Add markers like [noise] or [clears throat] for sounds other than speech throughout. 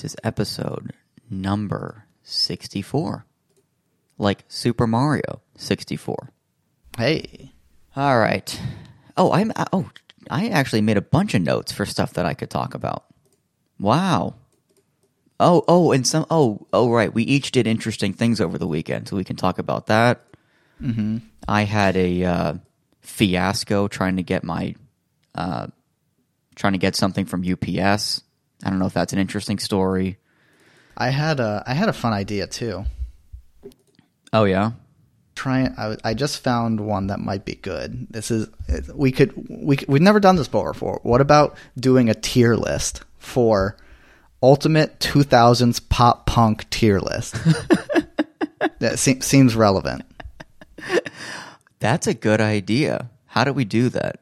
This is episode number 64. Like Super Mario 64. Hey. All right. Oh, I'm oh, I actually made a bunch of notes for stuff that I could talk about. Wow. Oh, oh, and some oh, oh right. We each did interesting things over the weekend, so we can talk about that. Mm-hmm. I had a uh, fiasco trying to get my uh, trying to get something from UPS. I don't know if that's an interesting story. I had a I had a fun idea too. Oh yeah. Trying, I, I just found one that might be good. This is we could we we've never done this before. What about doing a tier list for ultimate 2000s pop punk tier list? [laughs] that se- seems relevant. That's a good idea. How do we do that?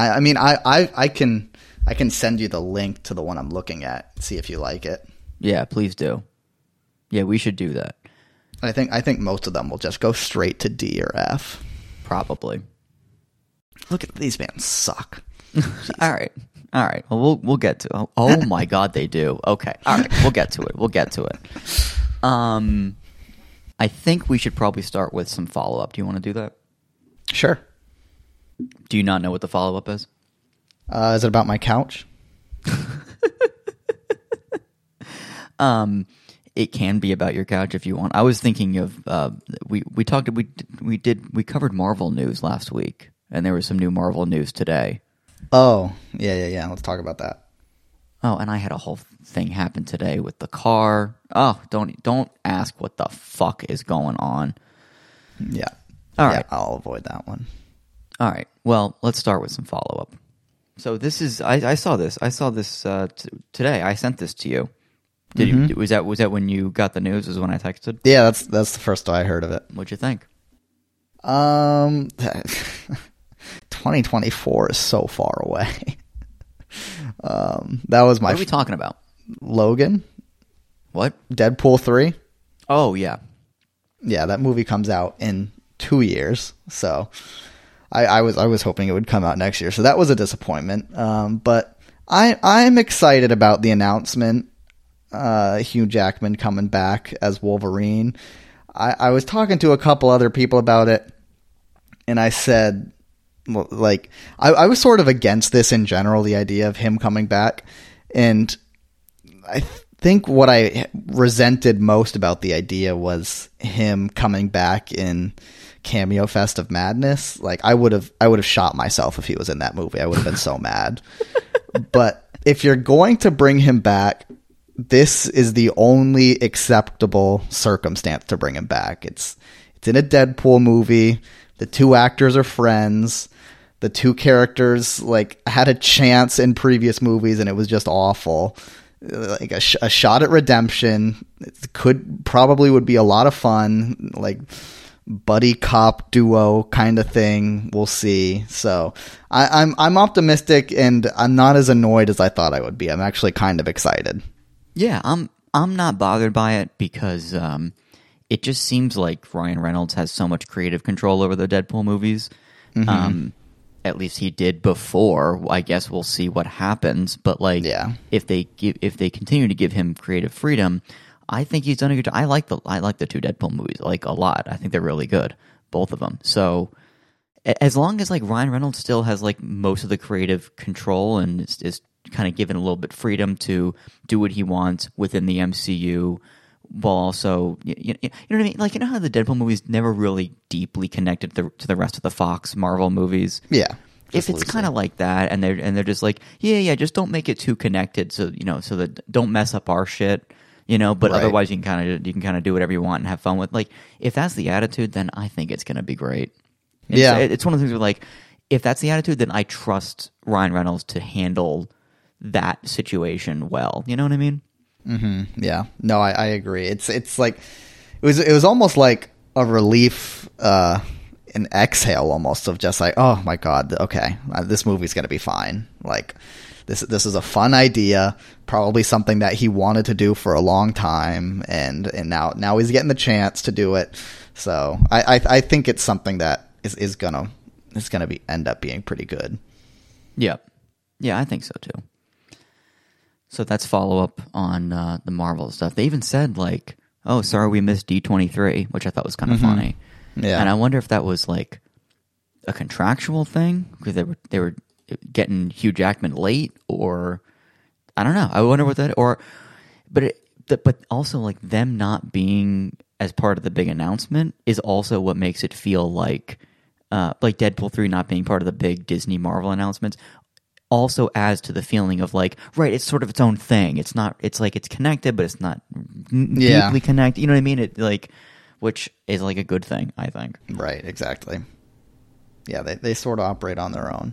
I, I mean, I, I I can I can send you the link to the one I'm looking at. See if you like it. Yeah, please do. Yeah, we should do that. I think I think most of them will just go straight to D or F. Probably. Look at these bands suck. [laughs] All right. All right. Well, we'll we'll get to. Oh, oh my God, they do. Okay. All right. We'll get to it. We'll get to it. Um, I think we should probably start with some follow up. Do you want to do that? Sure. Do you not know what the follow up is? Uh, is it about my couch? [laughs] Um, it can be about your couch if you want. I was thinking of uh, we we talked we we did we covered Marvel news last week, and there was some new Marvel news today. Oh, yeah, yeah, yeah. Let's talk about that. Oh, and I had a whole thing happen today with the car. Oh, don't don't ask what the fuck is going on. Yeah. All yeah, right. I'll avoid that one. All right. Well, let's start with some follow up. So this is I, I saw this I saw this uh, t- today. I sent this to you. Did you, was that was that when you got the news? Was when I texted. Yeah, that's that's the first I heard of it. What'd you think? Um, [laughs] 2024 is so far away. [laughs] um, that was my What are we talking about? Logan, What? Deadpool three. Oh yeah. Yeah, that movie comes out in two years. So, I, I was I was hoping it would come out next year. So that was a disappointment. Um, but I I'm excited about the announcement. Uh, Hugh Jackman coming back as Wolverine. I, I was talking to a couple other people about it, and I said, well, like, I, I was sort of against this in general, the idea of him coming back, and I think what I resented most about the idea was him coming back in Cameo Fest of Madness. Like I would have I would have shot myself if he was in that movie. I would have been so mad. [laughs] But if you're going to bring him back, this is the only acceptable circumstance to bring him back. It's it's in a Deadpool movie. The two actors are friends. The two characters like had a chance in previous movies and it was just awful like a, sh- a shot at redemption. It could probably would be a lot of fun, like buddy cop duo kind of thing. We'll see. So I, I'm I'm optimistic, and I'm not as annoyed as I thought I would be. I'm actually kind of excited. Yeah, I'm I'm not bothered by it because um, it just seems like Ryan Reynolds has so much creative control over the Deadpool movies. Um, at least he did before. I guess we'll see what happens. But like, Yeah. if they give if they continue to give him creative freedom, I think he's done a good job. I like the I like the two Deadpool movies like a lot. I think they're really good, both of them. So as long as like Ryan Reynolds still has like most of the creative control and is, is kind of given a little bit freedom to do what he wants within the MCU, while also you, you, you know what I mean? Like you know how the Deadpool movies never really deeply connected to the, to the rest of the Fox Marvel movies. Yeah. If it's kind of like that, and they're and they're just like, yeah, yeah, just don't make it too connected, so you know, so that don't mess up our shit, you know. But Right. otherwise, you can kind of you can kind of do whatever you want and have fun with. Like, if that's the attitude, then I think it's going to be great. It's, Yeah. it's one of the things where like, if that's the attitude, then I trust Ryan Reynolds to handle that situation well. You know what I mean? Mm-hmm. Yeah, no, I, I agree. It's it's like it was it was almost like a relief, uh, an exhale almost of just like, oh my god, okay, uh, this movie's gonna be fine. Like this this is a fun idea, probably something that he wanted to do for a long time, and and now now he's getting the chance to do it. So I I, I think it's something that is is gonna is gonna be end up being pretty good. Yeah, yeah, I think so too. So that's follow up on uh, the Marvel stuff. They even said like, "Oh, sorry, we missed D twenty three, which I thought was kind of funny. Yeah. And I wonder if that was like a contractual thing because they were they were getting Hugh Jackman late, or I don't know. I wonder what that or, but it, the, but also like them not being as part of the big announcement is also what makes it feel like uh, like Deadpool three not being part of the big Disney Marvel announcements also adds to the feeling of like right it's sort of its own thing it's not it's like it's connected but it's not Yeah. deeply connected you know what i mean it like which is like a good thing i think Right, exactly. Yeah, they, they sort of operate on their own.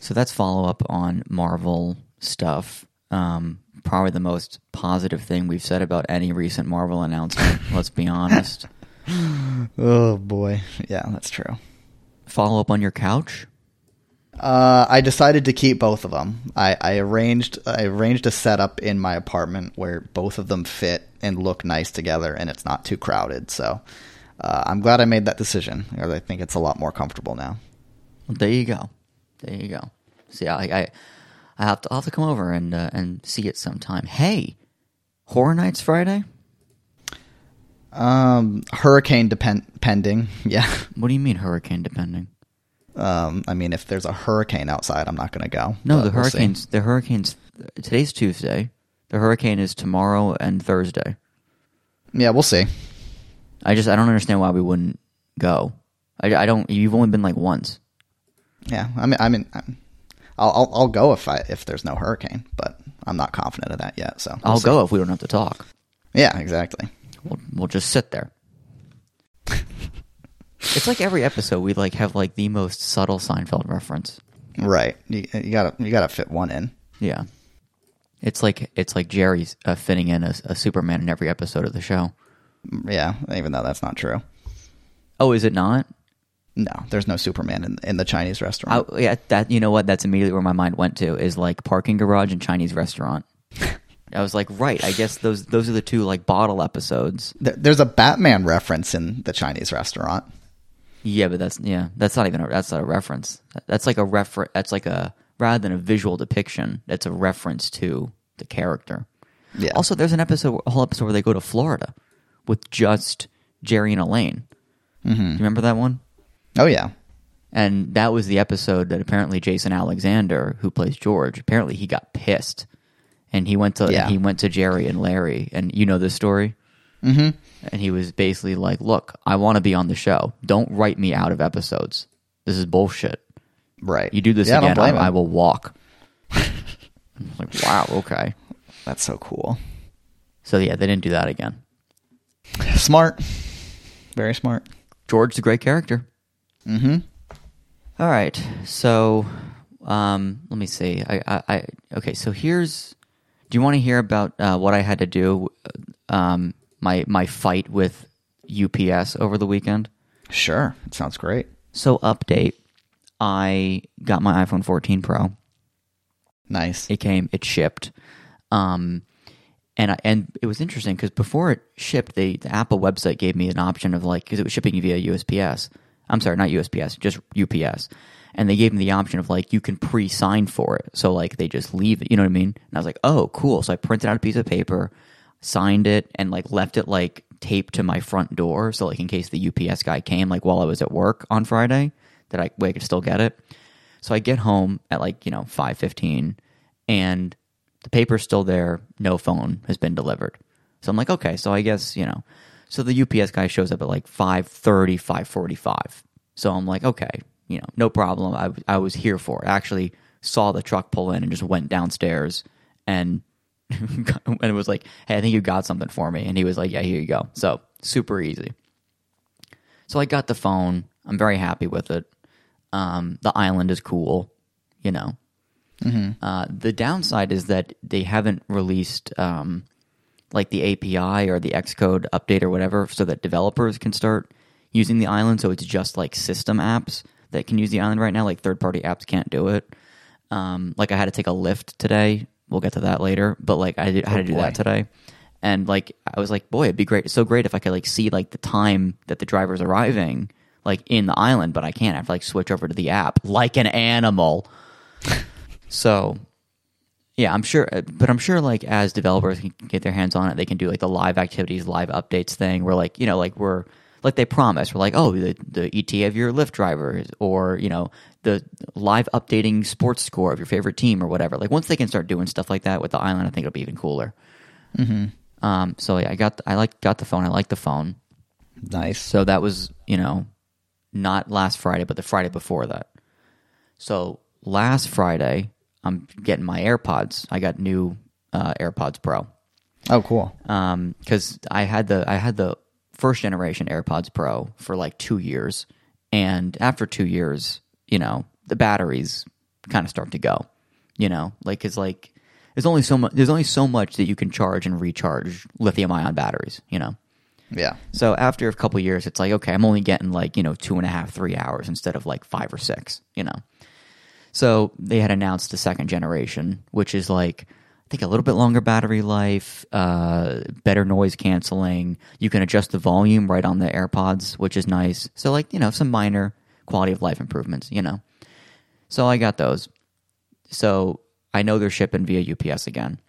So that's follow up on marvel stuff um probably the most positive thing we've said about any recent marvel announcement [laughs] let's be honest [laughs] Oh boy. Yeah, that's true. follow up on your couch Uh, I decided to keep both of them. I, I arranged I arranged a setup in my apartment where both of them fit and look nice together, and it's not too crowded. So uh, I'm glad I made that decision. because I think it's a lot more comfortable now. Well, there you go. There you go. See, I, I, I have to, I'll have to come over and uh, and see it sometime. Hey, Horror Nights Friday. Um, hurricane depend pending. [laughs] Yeah. What do you mean hurricane depending? Um, I mean, if there's a hurricane outside, I'm not going to go. No, the we'll hurricanes. The hurricanes. Today's Tuesday. The hurricane is tomorrow and Thursday. Yeah, we'll see. I just I don't understand why we wouldn't go. I, I don't. You've only been like once. Yeah, I mean, I mean, I'm, I'll, I'll I'll go if I if there's no hurricane, but I'm not confident of that yet. So we'll I'll see. go if we don't have to talk. Yeah, exactly. We'll we'll just sit there. [laughs] it's like every episode we like have like the most subtle Seinfeld reference. Right. You, you gotta you gotta fit one in. Yeah. It's like it's like Jerry's uh, fitting in a, a Superman in every episode of the show. Yeah, even though that's not true. Oh, is it not? No, there's no Superman in in the Chinese restaurant. Oh, yeah, that you know what? That's immediately where my mind went to is like parking garage and Chinese restaurant. [laughs] I was like, right. I guess those those are the two like bottle episodes. There, there's a Batman reference in the Chinese restaurant. Yeah, but that's yeah, that's not even a that's not a reference. That's like a refer. That's like a rather than a visual depiction. That's a reference to the character. Yeah. Also, there's an episode, a whole episode where they go to Florida with just Jerry and Elaine. Mm-hmm. You remember that one? Oh yeah. And that was the episode that apparently Jason Alexander, who plays George, apparently he got pissed, and he went to Yeah. he went to Jerry and Larry, and you know this story. Mm-hmm. And he was basically like, "Look, I want to be on the show. Don't write me out of episodes. This is bullshit. Right. You do this yeah, again, I, I will walk." [laughs] Like, wow, okay. That's so cool. So yeah, they didn't do that again. Smart. Very smart. George's a great character. Mm-hmm. All right, so um, let me see. I, I, I okay. So here's. Do you want to hear about uh, what I had to do? Um, my my fight with UPS over the weekend. Sure. It sounds great. So update. I got my iPhone 14 Pro. Nice. It came. It shipped. Um, and I, and it was interesting because before it shipped, they, the Apple website gave me an option of like because it was shipping via USPS. I'm sorry, not USPS, just UPS. And they gave me the option of like you can pre-sign for it, so like they just leave it. You know what I mean? And I was like, oh, cool. So I printed out a piece of paper, signed it, and like left it like taped to my front door, so like in case the UPS guy came like while I was at work on Friday, that I, I could still get it. So I get home at like, you know, 5:15 and the paper's still there, no phone has been delivered. So I'm like, okay, so I guess, you know. So the UPS guy shows up at like 5:30, 5:45. So I'm like, okay, you know, no problem. I I was here for it. I actually saw the truck pull in and just went downstairs and [laughs] and it was like, "Hey, I think you got something for me." And he was like, "Yeah, here you go." So, super easy. So I got the phone. I'm very happy with it. Um, the island is cool, you know. Uh, the downside is that they haven't released um, like the API or the Xcode update or whatever, so that developers can start using the island. So it's just like system apps that can use the island right now. Like third party apps can't do it. Um, like I had to take a Lyft today. We'll get to that later, but like I, did, I had to do boy. that today. And like I was like, boy, it'd be great. It's so great if I could like see like the time that the driver's arriving, like in the island, but I can't. I have to like switch over to the app like an animal. [laughs] so Yeah, I'm sure, uh, but I'm sure like as developers can get their hands on it, they can do like the live activities, live updates thing, where like you know, like we're like they promise, we're like, oh, the the ETA of your Lyft drivers, or you know, the live updating sports score of your favorite team or whatever. Like once they can start doing stuff like that with the island, I think it'll be even cooler. Mm-hmm. Um, so yeah, I got I like got the phone. I like the phone. Nice. So that was you know, not last Friday, but the Friday before that. So last Friday, I'm getting my AirPods. I got new uh, AirPods Pro Oh, cool. because I had the I had the first generation AirPods Pro for like two years, and after two years, you know, the batteries kind of start to go. You know, like it's like there's only so much there's only so much that you can charge and recharge lithium ion batteries. You know, Yeah. so after a couple years, it's like okay, I'm only getting like you know two and a half, three hours instead of like five or six. You know, so they had announced the second generation, which is like I think a little bit longer battery life, uh, better noise canceling. You can adjust the volume right on the AirPods, which is nice. So like you know some minor quality of life improvements. You know, so I got those. So I know they're shipping via UPS again.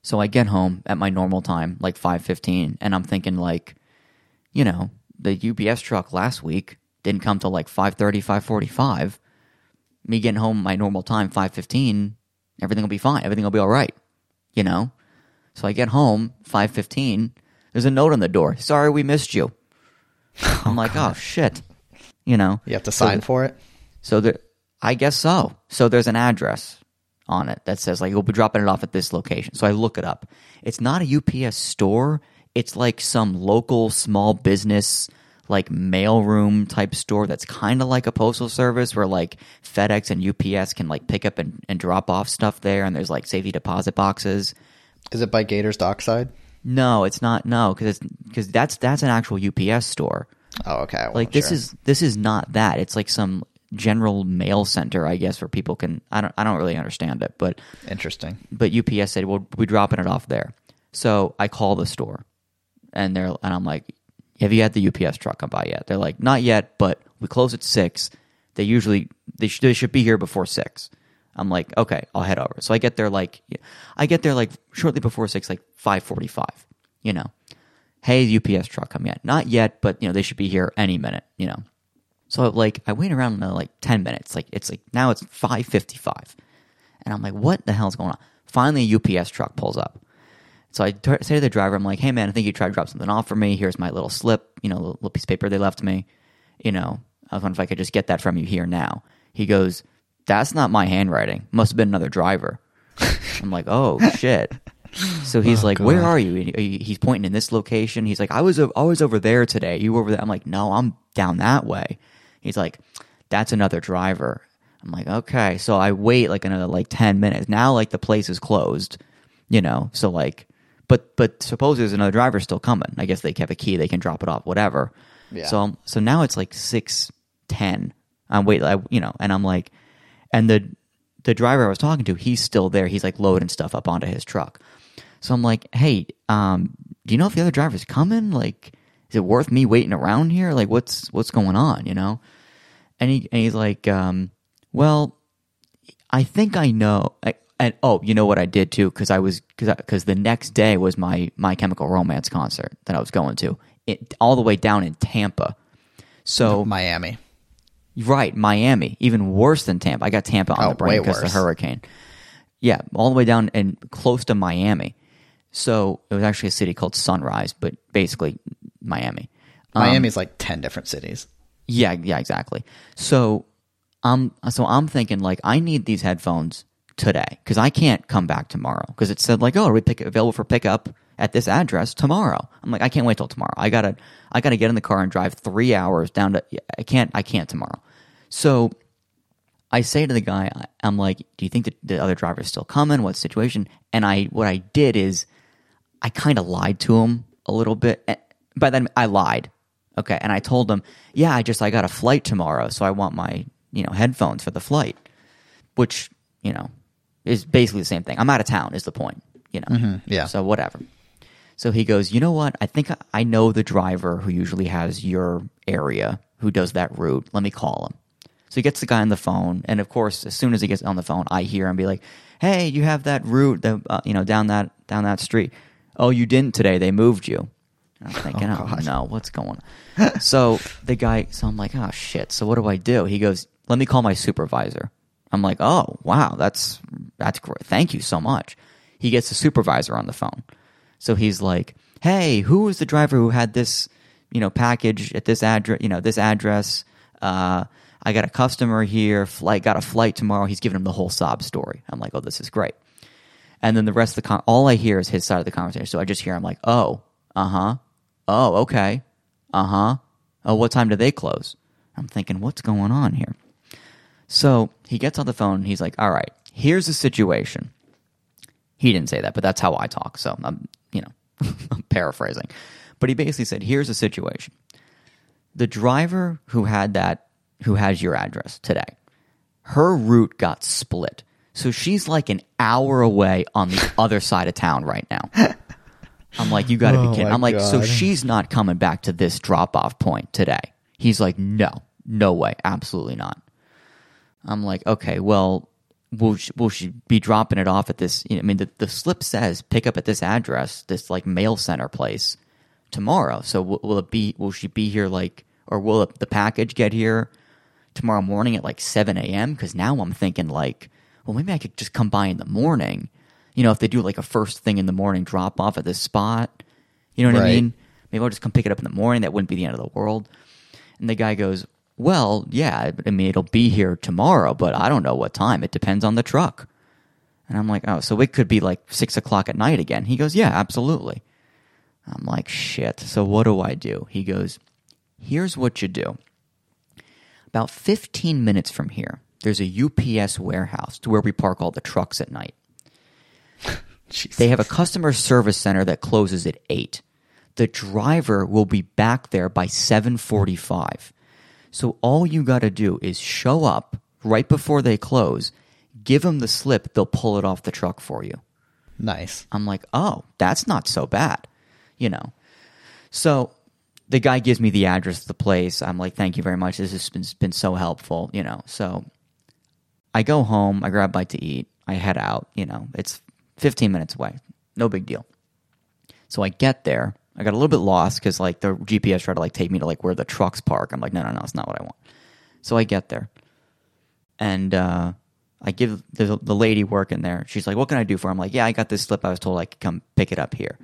So I get home at my normal time, like 5:15, and I'm thinking like, you know, the UPS truck last week didn't come till like 5:30, 5:45. Me getting home my normal time, 5:15, everything will be fine. Everything will be all right, you know? So I get home, 5:15, there's a note on the door. Sorry we missed you. [laughs] I'm oh, like, "Oh shit." You know. You have to sign for it. So there, I guess so. So there's an address on it that says like we'll be dropping it off at this location. So I look it up. It's not a UPS store. It's like some local small business like mailroom type store that's kind of like a postal service where like FedEx and UPS can like pick up and, and drop off stuff there and there's like safety deposit boxes. Is it by Gators Dockside? No, it's not. No, because because that's that's an actual UPS store. Oh, okay. Like this sure. is this is not that it's like some general mail center i guess where people can i don't i don't really understand it but interesting. but ups said well we're dropping it off there so i call the store and they're and i'm like have you had the ups truck come by yet? They're like not yet but we close at six. They usually they, sh- they should be here before six. I'm like okay i'll head over. So i get there like i get there like shortly before six like 5.45 you know. Hey the ups truck come yet? Not yet but you know they should be here any minute you know. So like I wait around another like ten minutes. Like it's like now it's five fifty five, and I'm like, what the hell's going on? Finally, a UPS truck pulls up. So I t- say to the driver, I'm like, hey man, I think you tried to drop something off for me. Here's my little slip, you know, little, piece of paper they left me. You know, I was wondering if I could just get that from you here now. He goes, that's not my handwriting. Must have been another driver. [laughs] I'm like, oh shit. So he's oh, like, "Where are you?" He's pointing in this location. He's like, "I was was over there today. You were over there?" I'm like, "No, I'm down that way." He's like, "That's another driver." I'm like, "Okay." So I wait like another like ten minutes. Now like the place is closed, you know. So like, but but suppose there's another driver still coming. I guess they have a key. They can drop it off. Whatever. Yeah. So so now it's like six ten. I'm wait, I, you know, and I'm like, and the the driver I was talking to, he's still there. He's like loading stuff up onto his truck. So I'm like, hey, um, do you know if the other driver's coming? Like, is it worth me waiting around here? Like, what's what's going on? You know? And he and he's like, um, well, I think I know. I, and oh, you know what I did too? Because I was because the next day was my My Chemical Romance concert that I was going to, it all the way down in Tampa. So Miami. Right, Miami, even worse than Tampa. I got Tampa on Oh, the brain because of the hurricane. Yeah, all the way down and close to Miami. So it was actually a city called Sunrise, but basically Miami. Um, Miami's like ten different cities. Yeah, yeah, exactly. So I'm so I'm thinking like I need these headphones today because I can't come back tomorrow because it said like oh are we pick available for pickup at this address tomorrow. I'm like I can't wait till tomorrow. I gotta I gotta get in the car and drive three hours down to I can't I can't tomorrow. So I say to the guy, I'm like, "Do you think the other driver's still coming? What situation?" And I, what I did is, I kind of lied to him a little bit. Eh, By then, I lied. Okay, and I told him, "Yeah, I just I got a flight tomorrow, so I want my you know headphones for the flight," which you know is basically the same thing. I'm out of town. Is the point? You know. yeah. So whatever. So he goes, you know what? I think I know the driver who usually has your area who does that route. Let me call him. So he gets the guy on the phone, and of course, as soon as he gets on the phone, I hear him be like, "Hey, you have that route, the, uh, you know, down that down that street. Oh, you didn't today. They moved you." And I'm thinking, [laughs] Oh, oh, no, what's going on? so the guy, so I'm like, oh shit. So what do I do? He goes, let me call my supervisor. I'm like, oh wow, that's that's great. Thank you so much. He gets the supervisor on the phone. So he's like, hey, who was the driver who had this, you know, package at this address, you know, this address? Uh, I got a customer here. Flight got a flight tomorrow. He's giving him the whole sob story. I'm like, oh, this is great. And then the rest of the con- all I hear is his side of the conversation. So I just hear him like, oh, uh huh, oh, okay, uh huh. Oh, what time do they close? I'm thinking, what's going on here? So he gets on the phone. And he's like, all right, here's the situation. He didn't say that, but that's how I talk. So I'm, you know, [laughs] I'm paraphrasing. But he basically said, here's the situation. The driver who had that, who has your address today, her route got split. So she's like an hour away on the [laughs] other side of town right now. I'm like, you got to Oh be kidding. I'm like, so she's not coming back to this drop off point today. He's like, no, no way, absolutely not. I'm like, okay, well, will she, will she be dropping it off at this? You know, I mean, the, the slip says pick up at this address, this like mail center place tomorrow. So will, will it be? Will she be here like, or will it, the package get here tomorrow morning at like seven a.m.? Because now I'm thinking like, well, maybe I could just come by in the morning. You know, if they do like a first thing in the morning drop off at this spot, you know what I mean? Maybe I'll just come pick it up in the morning. That wouldn't be the end of the world. And the guy goes, Well, yeah, I mean, it'll be here tomorrow, but I don't know what time. It depends on the truck. And I'm like, Oh, so it could be like six o'clock at night again. He goes, Yeah, absolutely. I'm like, Shit. So what do I do? He goes, Here's what you do. About 15 minutes from here, there's a UPS warehouse to where we park all the trucks at night. [laughs] They have a customer service center that closes at 8. The driver will be back there by 7:45. So all you got to do is show up right before they close, give them the slip, they'll pull it off the truck for you. nice. I'm like, "Oh, that's not so bad." You know. So the guy gives me the address of the place. I'm like, "Thank you very much. This has been, been so helpful." You know. So I go home, I grab a bite to eat, I head out, you know, it's 15 minutes away. No big deal. So I get there. I got a little bit lost because like the GPS tried to like take me to like where the trucks park. I'm like, no, no, no, it's not what I want. So I get there, and uh, I give the, the lady working there. She's like, "What can I do for?" her? I'm like, "Yeah, I got this slip. I was told I could come pick it up here."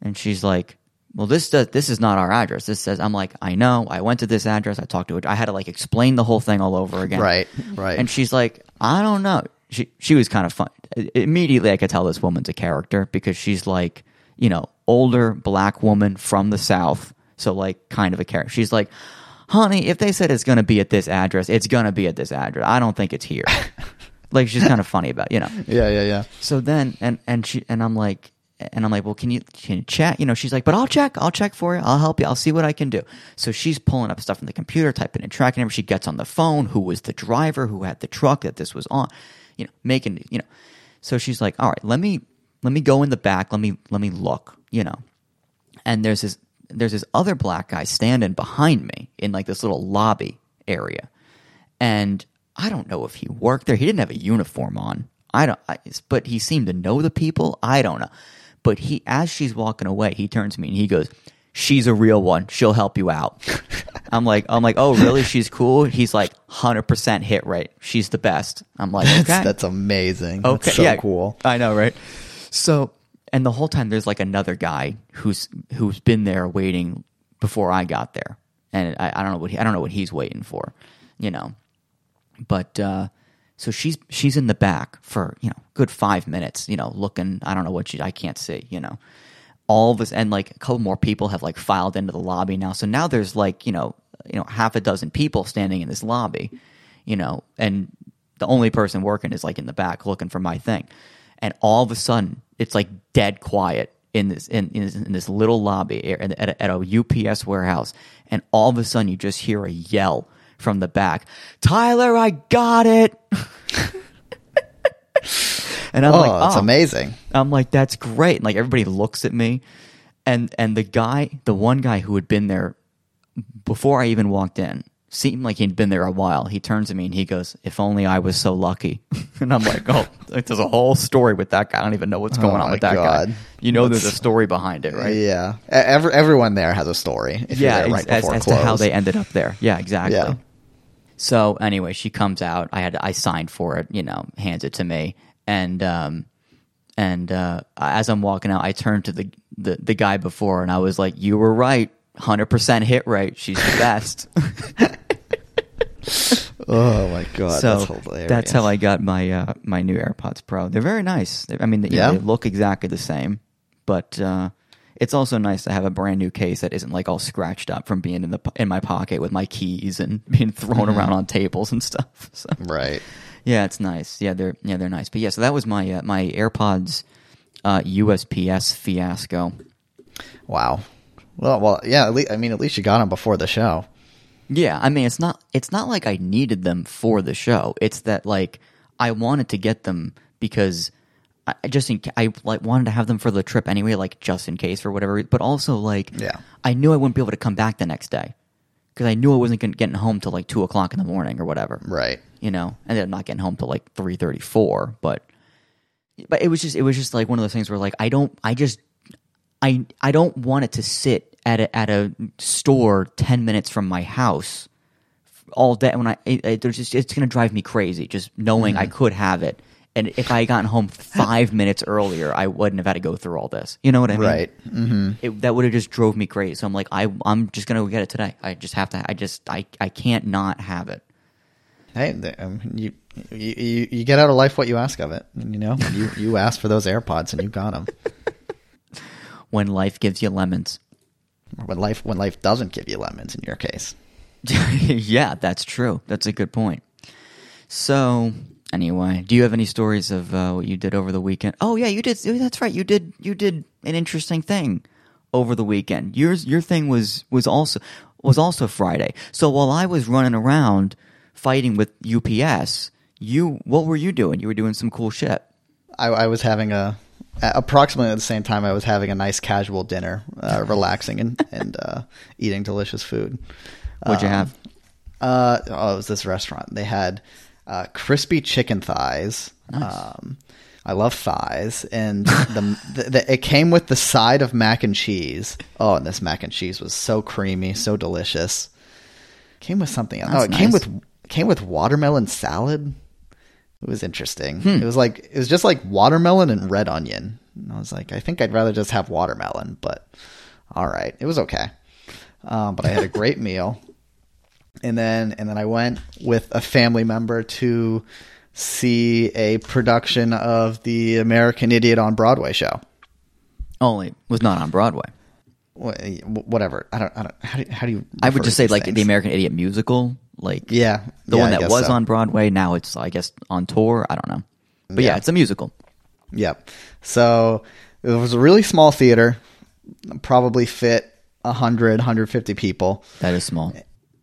And she's like, "Well, this does, this is not our address. This says." I'm like, "I know. I went to this address. I talked to it. I had to like explain the whole thing all over again." Right, right. And she's like, "I don't know." She she was kind of fun. Immediately, I could tell this woman's a character because she's like, you know, older black woman from the south, so like kind of a character. She's like, "Honey, if they said it's going to be at this address, it's going to be at this address. I don't think it's here." [laughs] like she's kind of funny about, it, you know. yeah, yeah, yeah. So then, and and she and I'm like, and I'm like, well, can you can you check? You know, she's like, but I'll check, I'll check for you, I'll help you, I'll see what I can do. So she's pulling up stuff from the computer, typing in tracking number. She gets on the phone. Who was the driver? Who had the truck that this was on? You know, making you know. So she's like, all right, let me let me go in the back. Let me let me look. You know, and there's this there's this other black guy standing behind me in like this little lobby area, and I don't know if he worked there. He didn't have a uniform on. I don't, I, but he seemed to know the people. I don't know. But he, as she's walking away, he turns to me and he goes, "She's a real one. She'll help you out." [laughs] I'm like, I'm like, oh really? She's cool. He's like, hundred percent hit rate. She's the best. I'm like, okay, That's, that's amazing. Okay, That's so yeah, cool. I know, right? So, and the whole time there's like another guy who's who's been there waiting before I got there, and I, I don't know what he, I don't know what he's waiting for, you know. But uh, so she's she's in the back for you know good five minutes, you know, looking. I don't know what she I can't see, you know. All this and like a couple more people have like filed into the lobby now. So now there's like you know you know half a dozen people standing in this lobby, you know, and the only person working is like in the back looking for my thing, and all of a sudden it's like dead quiet in this in, in, in this little lobby at, a, at a UPS warehouse, and all of a sudden you just hear a yell from the back, Tyler, I got it. [laughs] and I'm Oh, like, that's oh. amazing. I'm like, that's great. And like everybody looks at me, and and the guy, the one guy who had been there before I even walked in, seemed like he'd been there a while. He turns to me and he goes, "If only I was so lucky." [laughs] and I'm like, "Oh, there's a whole story with that guy. I don't even know what's going Oh on with that God. guy. You know, there's a story behind it, right? Yeah, every, everyone there has a story. If yeah, you're there ex- right as, as to how they ended up there. Yeah, exactly. Yeah. So anyway, she comes out. I had I signed for it. You know, hands it to me, and um, and uh, as I'm walking out, I turned to the, the the guy before, and I was like, "You were right, hundred percent hit rate. She's the best." [laughs] Oh my god, so that's hilarious. that's how I got my uh, my new AirPods Pro. They're very nice. I mean, they, know, Yeah? they look exactly the same, but uh, it's also nice to have a brand new case that isn't like all scratched up from being in the in my pocket with my keys and [laughs] being thrown Mm-hmm. around on tables and stuff. [laughs] So right. yeah, it's nice. Yeah, they're yeah they're nice. But yeah, so that was my uh, my AirPods uh, USPS fiasco. Wow. Well, well, yeah. At least, I mean, at least you got them before the show. Yeah, I mean it's not it's not like I needed them for the show. It's that like I wanted to get them because I just in, I like wanted to have them for the trip anyway, like just in case for whatever. But also like Yeah. I knew I wouldn't be able to come back the next day because I knew I wasn't getting home till like two o'clock in the morning or whatever. Right. You know, and then I'm not getting home till like three thirty four. But but it was just it was just like one of those things where like I don't I just I I don't want it to sit at a at a store ten minutes from my house all day. When I it, it, there's just it's gonna drive me crazy just knowing I could have it. And if I had gotten home [laughs] five minutes earlier, I wouldn't have had to go through all this. You know what I mean? Right. Mm-hmm. It, that would have just drove me crazy. So I'm like, I I'm just gonna go get it today. I just have to. I just I I can't not have it. Hey, um, you, you you you get out of life what you ask of it. You know, you you asked for those AirPods and you got them. [laughs] When life gives you lemons. When life when life doesn't give you lemons, in your case. [laughs] yeah, that's true. That's a good point. So, anyway, do you have any stories of uh, what you did over the weekend? Oh, yeah, you did. That's right. You did. You did an interesting thing over the weekend. Yours, your thing was was also was also Friday. So while I was running around fighting with UPS, you what were you doing? You were doing some cool shit. I, I was having a approximately at the same time I was having a nice casual dinner, uh, relaxing and [laughs] and uh, eating delicious food. What'd you Um, have? Uh, oh, it was this restaurant. They had uh, crispy chicken thighs. Um, I love thighs, and the, [laughs] the, the it came with the side of mac and cheese. Oh, and this mac and cheese was so creamy, so delicious. Came with something else. That's oh, it came with came with watermelon salad. It was interesting. Hmm. It was like it was just like watermelon and red onion. And I was like, I think I'd rather just have watermelon, but all right, it was okay. Um, but I had a [laughs] great meal, and then and then I went with a family member to see a production of the American Idiot on Broadway show. Only was not on Broadway. Whatever. I don't. I don't. How do, how do you? I would just say like things? the American Idiot musical, like Yeah, the yeah, one I that was so. on Broadway. Now it's I guess on tour. I don't know, but yeah, Yeah. it's a musical. Yep. So it was a really small theater, probably fit 100, 150 people. That is small.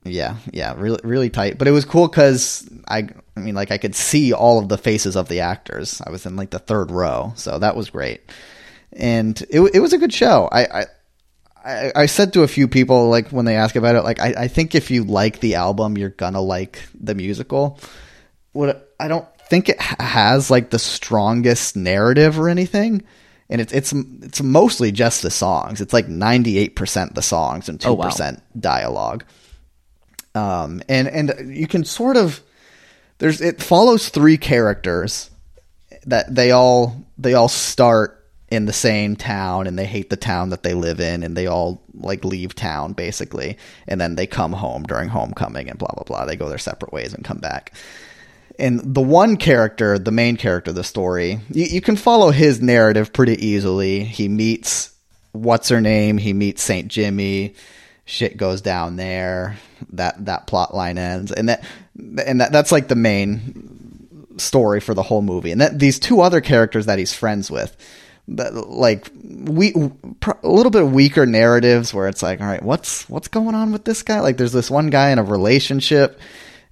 Yeah, yeah, really, really tight. But it was cool because I, I mean, like I could see all of the faces of the actors. I was in like the third row, so that was great. And it it was a good show. I I, I, I said to a few people like when they ask about it, like I, I think if you like the album, you're gonna like the musical. What I don't think it has like the strongest narrative or anything. And it's it's it's mostly just the songs. It's like ninety eight percent the songs and Oh, two wow. percent dialogue um, and and you can sort of there's it follows three characters that they all they all start in the same town and they hate the town that they live in and they all like leave town basically. And then they come home during homecoming and blah blah blah. They go their separate ways and come back. And the one character the main character of the story you, you can follow his narrative pretty easily. He meets what's her name? He meets saint jimmy. Shit goes down there. That that plot line ends. And that and that that's like the main story for the whole movie. And that these two other characters that he's friends with like we a little bit weaker narratives where it's like all right what's what's going on with this guy like there's this one guy in a relationship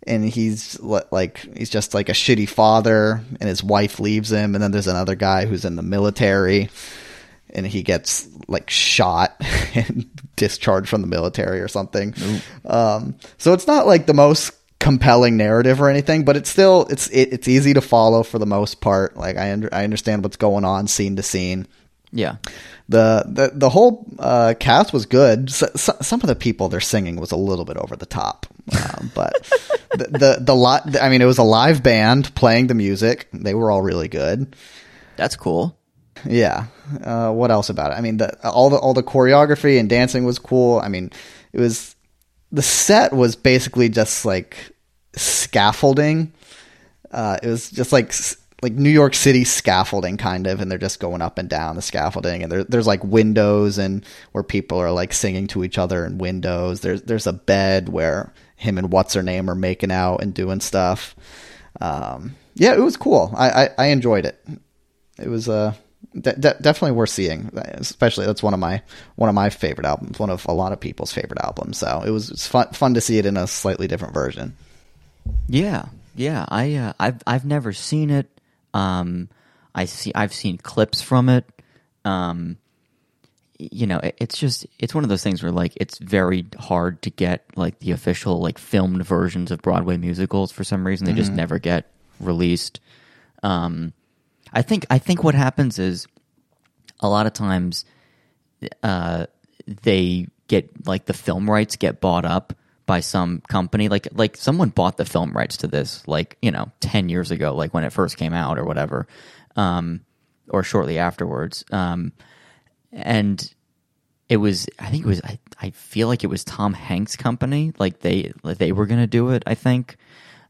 and he's like he's just like a shitty father and his wife leaves him and then there's another guy who's in the military and he gets like shot [laughs] and discharged from the military or something. Um, so it's not like the most compelling narrative or anything, but it's still it's it, it's easy to follow for the most part. Like I under, I understand what's going on scene to scene. Yeah. The the the whole uh, cast was good. So, so, some of the people they're singing was a little bit over the top, um, but [laughs] the the, the li- I mean, it was a live band playing the music. They were all really good. That's cool. Yeah. Uh, what else about it? I mean, the all the all the choreography and dancing was cool. I mean, it was the set was basically just like scaffolding. Uh, it was just like like New York City scaffolding kind of, and they're just going up and down the scaffolding, and there, there's like windows and where people are like singing to each other in windows. There's there's a bed where him and what's her name are making out and doing stuff. Um, yeah, it was cool. I, I, I enjoyed it. It was uh de- de- definitely worth seeing. Especially that's one of my one of my favorite albums. One of a lot of people's favorite albums. So it was, it was fun fun to see it in a slightly different version. Yeah, yeah. I uh, I've I've never seen it. Um, I see. I've seen clips from it. Um, you know, it, it's just it's one of those things where like it's very hard to get like the official like filmed versions of Broadway musicals for some reason. They just never get released. Um, I think I think what happens is a lot of times uh, they get like the film rights get bought up by some company. Like like someone bought the film rights to this like you know 10 years ago like when it first came out or whatever um, or shortly afterwards. Um, and it was i think it was I, I feel like it was tom hanks company. Like they they were going to do it i think.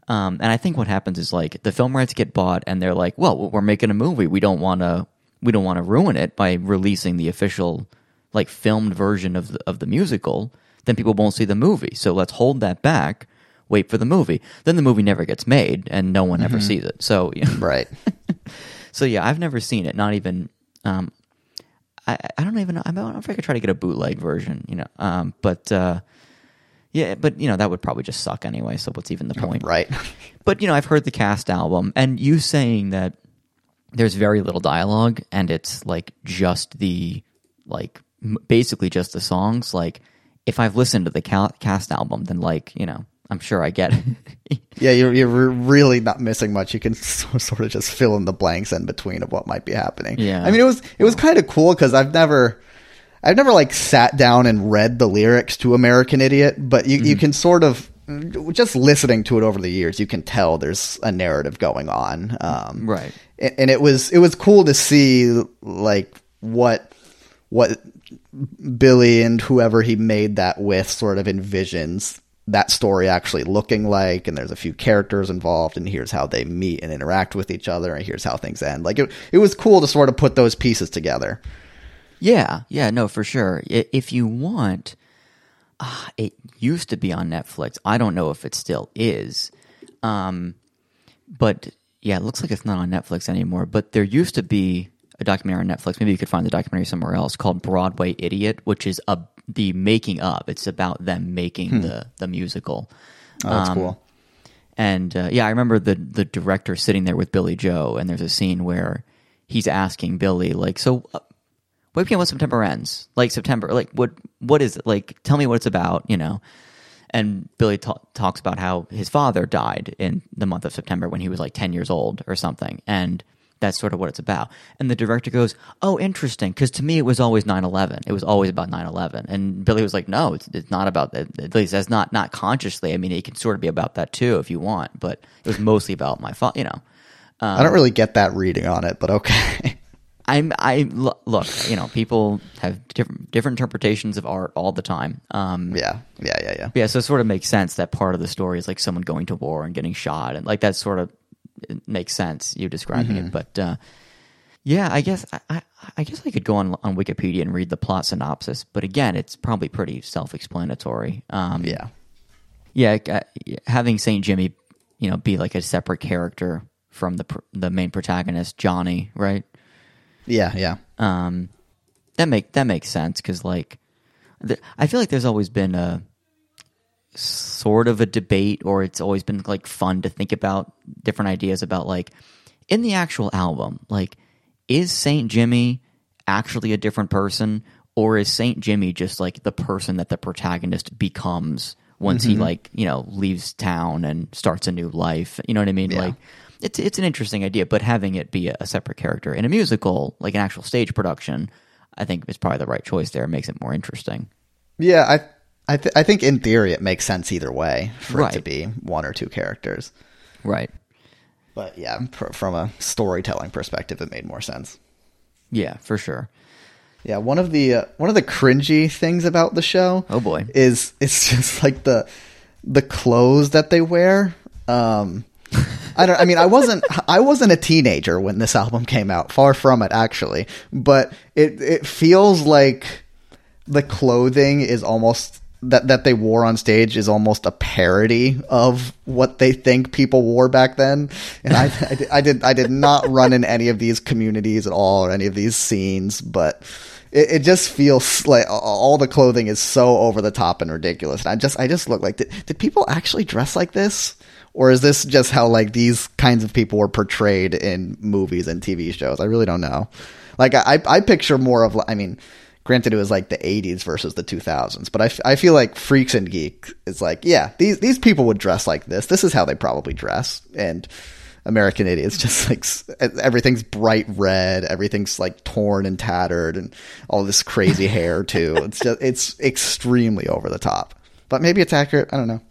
Um, and i think what happens is like the film rights get bought and they're like well we're making a movie. We don't want to we don't want to ruin it by releasing the official like filmed version of the, of the musical then people won't see the movie so let's hold that back wait for the movie then the movie never gets made and no one ever sees it so Right. [laughs] so yeah, I've never seen it. Not even. Um, I I don't even know. I don't know if I could try to get a bootleg version. You know. Um, but uh, yeah, but you know that would probably just suck anyway. So what's even the point? right. [laughs] But you know, I've heard the cast album, and you saying that there's very little dialogue, and it's like just the like m- basically just the songs. Like if I've listened to the cast album, then like you know, I'm sure I get it. [laughs] Yeah, you're you're really not missing much. You can so- [laughs] sort of just fill in the blanks in between of what might be happening. Yeah. I mean, it was it was kind of cool because I've never. I've never like sat down and read the lyrics to American Idiot, but you, you can sort of just listening to it over the years, you can tell there's a narrative going on. Um, Right. a- and it was it was cool to see like what what Billie and whoever he made that with sort of envisions that story actually looking like and there's a few characters involved and here's how they meet and interact with each other and here's how things end like it, it was cool to sort of put those pieces together Yeah, yeah, no, for sure. If you want, uh, it used to be on Netflix. I don't know if it still is. Um, but yeah, it looks like it's not on Netflix anymore. But there used to be a documentary on Netflix. Maybe you could find the documentary somewhere else called Broadway Idiot, which is a the making of. It's about them making the the musical. oh, that's Um, cool And uh, yeah, I remember the the director sitting there with Billie Joe, and there's a scene where he's asking Billie, like, so uh, what when September ends? Like September, like what what is it? Like, tell me what it's about, you know? And Billie ta- talks about how his father died in the month of September when he was like ten years old or something, and that's sort of what it's about. And the director goes, "Oh, interesting," because to me it was always 9-11. It was always about 9-11. And Billie was like, "No, it's, it's not about that. At least that's not not consciously. I mean, it can sort of be about that too if you want, but it was mostly about my father. You know, i don't really get that reading on it but okay [laughs] I'm I look. You know, people have different different interpretations of art all the time. Um, yeah yeah yeah yeah yeah, so it sort of makes sense that part of the story is like someone going to war and getting shot, and like that sort of it makes sense. You describing it, but uh, yeah, I guess I, I, I guess I could go on on Wikipedia and read the plot synopsis, but again, it's probably pretty self explanatory. Um, yeah yeah, having Saint Jimmy, you know, be like a separate character from the pr- the main protagonist, Johnny, right? yeah yeah um, that make that makes sense because like th- I feel like there's always been a sort of a debate, or it's always been like fun to think about different ideas about like in the actual album, like is Saint Jimmy actually a different person, or is Saint Jimmy just like the person that the protagonist becomes once he mm-hmm. like you know leaves town and starts a new life? You know what I mean? Yeah. Like it's it's an interesting idea, but having it be a, a separate character in a musical, like an actual stage production, I think is probably the right choice. There It makes it more interesting. Yeah, I I, th- I think in theory it makes sense either way for it to be one or two characters. Right. But yeah, pr- from a storytelling perspective, it made more sense. Yeah, for sure. Yeah, one of the uh, one of the cringy things about the show. Oh, boy. is it's [laughs] just like the the clothes that they wear. Um, I don't. I mean, I wasn't I wasn't a teenager when this album came out. Far from it, actually. But it it feels like the clothing is almost that that they wore on stage is almost a parody of what they think people wore back then. And I I did I did, I did not run in any of these communities at all or any of these scenes, but it, it just feels like all the clothing is so over the top and ridiculous. And I just I just look like did, did people actually dress like this? Or is this just how like these kinds of people were portrayed in movies and TV shows? I really don't know. Like I I picture more of I mean granted it was like the 80s versus the 2000s but I, f- I feel like freaks and geek is like yeah these these people would dress like this. This is how they probably dress. And american idiots [laughs] just like everything's bright red everything's like torn and tattered and all this crazy hair [laughs] too. It's just it's extremely over the top. But maybe it's accurate. I don't know.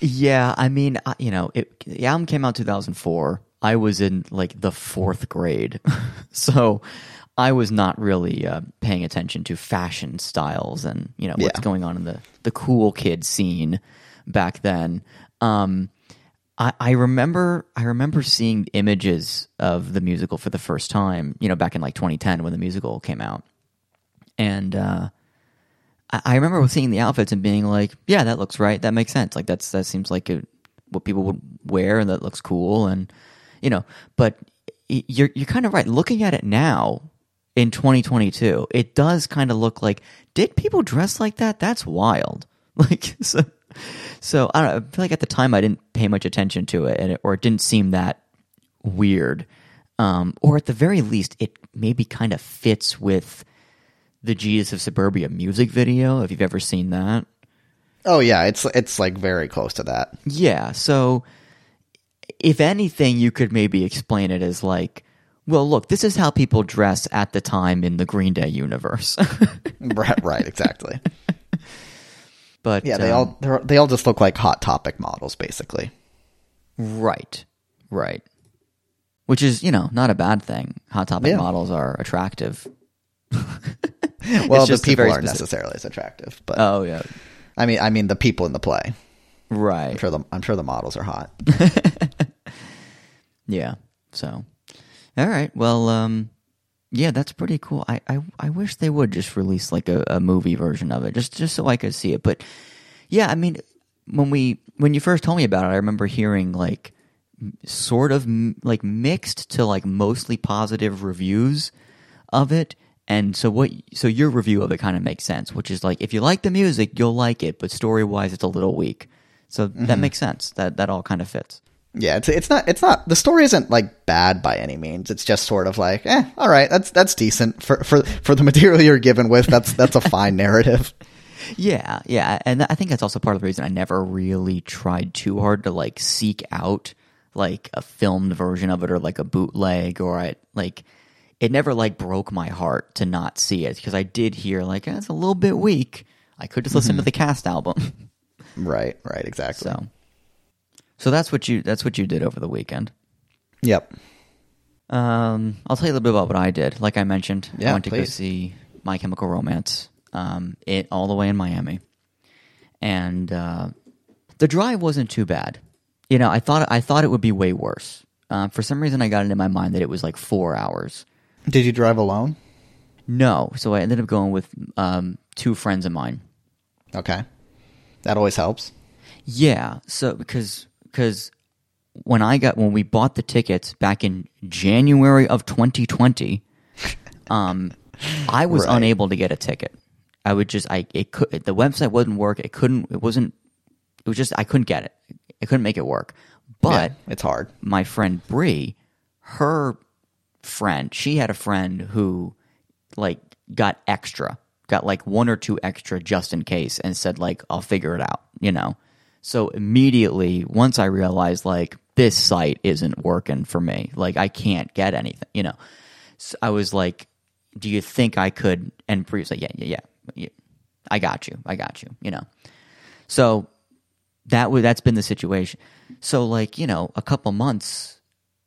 Yeah, I mean, uh, you know, it, the album came out 2004. I was in like the fourth grade, [laughs] so I was not really uh, paying attention to fashion styles and you know what's Yeah. going on in the the cool kid scene back then. Um, I, I remember I remember seeing images of the musical for the first time. You know, back in like 2010 when the musical came out, and uh, I, I remember seeing the outfits and being like, "Yeah, that looks right. That makes sense. Like that's that seems like what people would wear, and that looks cool." And you know, but you're you're kind of right. Looking at it now in 2022, it does kind of look like did people dress like that? That's wild. [laughs] Like so. So I don't know. I feel like at the time I didn't pay much attention to it, and it, or it didn't seem that weird. Um, or at the very least, it maybe kind of fits with the Jesus of Suburbia music video. If you've ever seen that, oh yeah it's it's like very close to that yeah. So if anything, you could maybe explain it as like, well, look, this is how people dress at the time in the Green Day universe. [laughs] right, right exactly [laughs] but yeah they um, all they're, all just look like hot topic models basically Right, right. Which is, you know, not a bad thing. Hot topic Yeah. models are attractive. [laughs] well the people aren't specific- necessarily as attractive but Oh yeah, I mean, I mean the people in the play. I'm right. sure the I'm sure the models are hot. Yeah. So, all right. Well, um, yeah, that's pretty cool. I, I, I wish they would just release like a, a movie version of it, just just so I could see it. But yeah, I mean, when we when you first told me about it, I remember hearing like sort of m- like mixed to like mostly positive reviews of it. And so what? So your review of it kind of makes sense, which is like if you like the music, you'll like it, but story wise, it's a little weak. So that makes sense. That that all kind of fits. Yeah, it's it's not it's not the story isn't like bad by any means. It's just sort of like, eh, all right, that's that's decent for for for the material you're given with. That's that's a fine [laughs] narrative. Yeah, yeah, and I think that's also part of the reason I never really tried too hard to like seek out like a filmed version of it or like a bootleg or I like it never like broke my heart to not see it because I did hear like eh, it's a little bit weak. I could just listen to the cast album. Right, right, exactly. so, so that's what you that's what you did over the weekend. Yep. Um, I'll tell you a little bit about what I did. Like I mentioned, I went to go see My Chemical Romance. Um, it all the way in Miami, and uh, the drive wasn't too bad. You know, I thought I thought it would be way worse. Uh, for some reason, I got it in my mind that it was like four hours. Did you drive alone? No, so I ended up going with um, two friends of mine. Okay, that always helps. Yeah, so because because when I got when we bought the tickets back in January of 2020, [laughs] um, I was Right. unable to get a ticket. I would just I it could the website wouldn't work. It couldn't. It wasn't. It was just I couldn't get it. I couldn't make it work. But yeah, it's hard. my friend Bree, her friend, she had a friend who like got extra got like one or two extra just in case, and said like I'll figure it out. You know. So immediately, once I realized like this site isn't working for me, like I can't get anything. You know. So I was like, "Do you think I could?" And Bree was like, "Yeah, yeah, yeah, yeah. I got you. I got you." You know. So that was that's been the situation. So like you know, a couple months,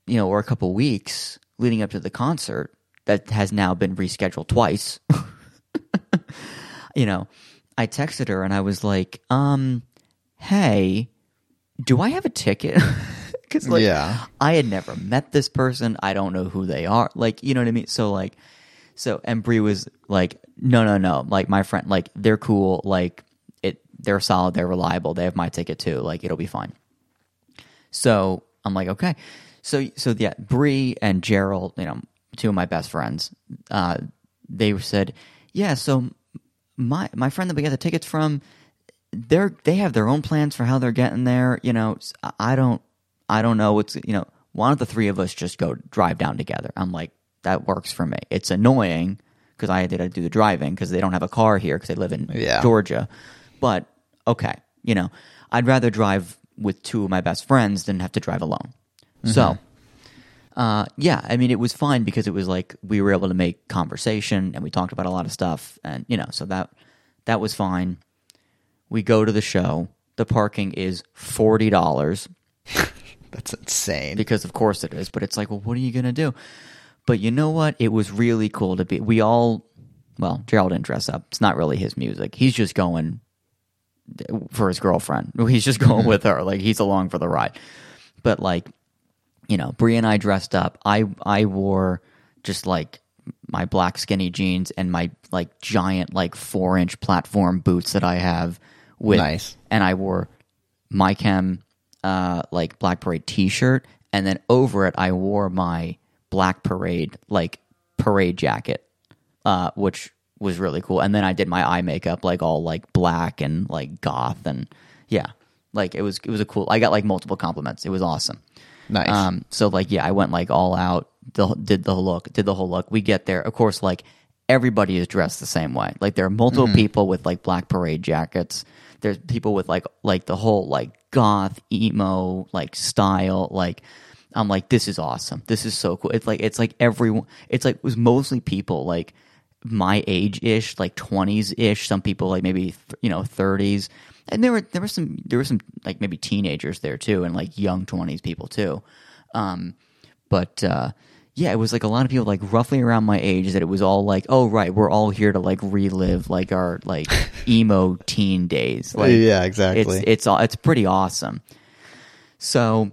you know, or a couple weeks leading up to the concert that has now been rescheduled twice. [laughs] you know, I texted her and I was like, um, hey, do I have a ticket? [laughs] Because like, Yeah. I had never met this person. I don't know who they are. Like, you know what I mean? So like, so and Bree was like, no, no, no. Like my friend, like they're cool. Like it, they're solid. They're reliable. They have my ticket too. Like it'll be fine. So I'm like, okay. So so yeah, Bree and Gerald, you know, two of my best friends, uh, they said, yeah. So my my friend that we got the tickets from, they're they have their own plans for how they're getting there. You know, I don't I don't know what's you know. Why don't the three of us just go drive down together? I'm like, that works for me. It's annoying because I had to do the driving because they don't have a car here because they live in Yeah. Georgia. But okay, you know, I'd rather drive with two of my best friends than have to drive alone. So, uh, yeah, I mean, it was fine because it was like we were able to make conversation and we talked about a lot of stuff, and you know, so that that was fine. We go to the show. The parking is forty dollars [laughs] That's insane. because, of course, it is. But it's like, well, what are you gonna do? But you know what? It was really cool to be. We all, well, Gerald didn't dress up. It's not really his music. He's just going for his girlfriend. [laughs] He's just going mm-hmm. with her. Like he's along for the ride. But like, you know, Bree and I dressed up. I I wore just like my black skinny jeans and my like giant like four inch platform boots that I have with Nice. and I wore my chem uh like black parade t shirt and then over it I wore my black parade like parade jacket uh, which was really cool. And then I did my eye makeup like all like black and like goth and yeah, like it was it was a cool. I got like multiple compliments. It was awesome. Nice. Um, so like yeah, I went like all out. The, did the look, did the whole look. We get there, of course. Like everybody is dressed the same way. Like there are multiple people with like black parade jackets. There's people with like like the whole like goth emo like style. Like I'm like this is awesome. This is so cool. It's like it's like everyone. It's like it was mostly people like my age ish, like twenties ish. Some people like maybe you know thirties, and there were there were some there were some like maybe teenagers there too, and like young twenties people too. Um, but uh, yeah, it was like a lot of people like roughly around my age that it was all like, oh right, we're all here to like relive like our like [laughs] emo teen days. Like, Yeah, exactly. It's it's all it's pretty awesome. So,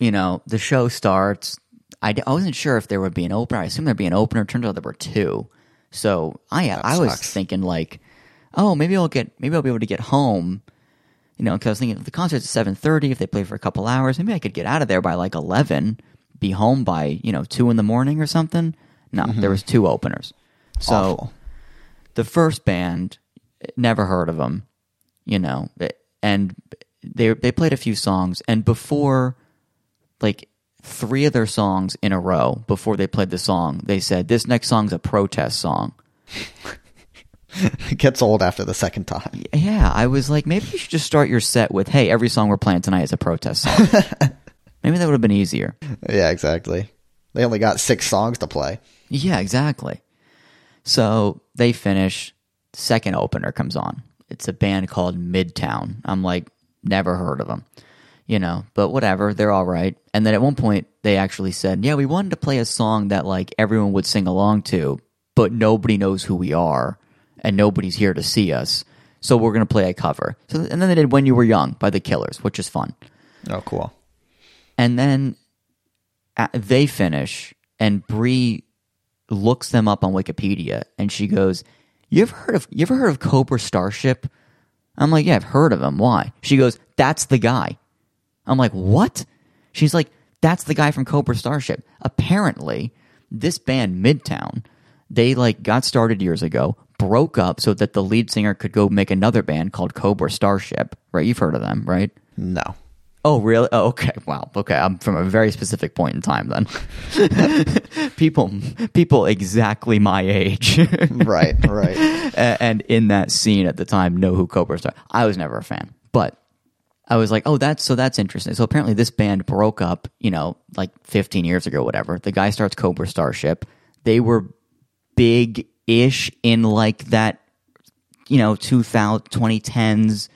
you know, the show starts. I, I wasn't sure if there would be an opener. I assumed there'd be an opener. Turns out there were two. So I I was thinking like, oh, maybe I'll get maybe I'll be able to get home. You know, because I was thinking if the concert's at seven thirty, if they play for a couple hours, maybe I could get out of there by like eleven, be home by you know two in the morning or something. No, mm-hmm. there was two openers. So Awful. the first band never heard of them you know eh, and they they played a few songs and before like three of their songs in a row before they played the song they said this next song's a protest song [laughs] it gets old after the second time. yeah i was like maybe you should just start your set with hey every song we're playing tonight is a protest song [laughs] maybe that would have been easier Yeah, exactly. They only got six songs to play. Yeah, exactly. So they finish. Second opener comes on. It's a band called Midtown. I'm like, never heard of them, you know, but whatever. They're all right. And then at one point, they actually said, yeah, we wanted to play a song that like everyone would sing along to, but nobody knows who we are and nobody's here to see us. So we're going to play a cover. So, and then they did When You Were Young by the Killers, which is fun. Oh, cool. And then uh, they finish, and Bree looks them up on Wikipedia, and she goes, "You ever heard of you ever heard of Cobra Starship?" I'm like, "Yeah, I've heard of him. Why?" She goes, "That's the guy." I'm like, "What?" She's like, "That's the guy from Cobra Starship." Apparently, this band Midtown, they like got started years ago, broke up so that the lead singer could go make another band called Cobra Starship. Right? You've heard of them, right? No. Oh, really? Oh, okay. Wow. Okay. I'm from a very specific point in time then. [laughs] people, people exactly my age. [laughs] right, right. And in that scene at the time know who Cobra Star. I was never a fan, but I was like, oh, that's so that's interesting. So apparently this band broke up, you know, like 15 years ago, whatever. The guy starts Cobra Starship. They were big ish in like that, you know, 2000, 2010s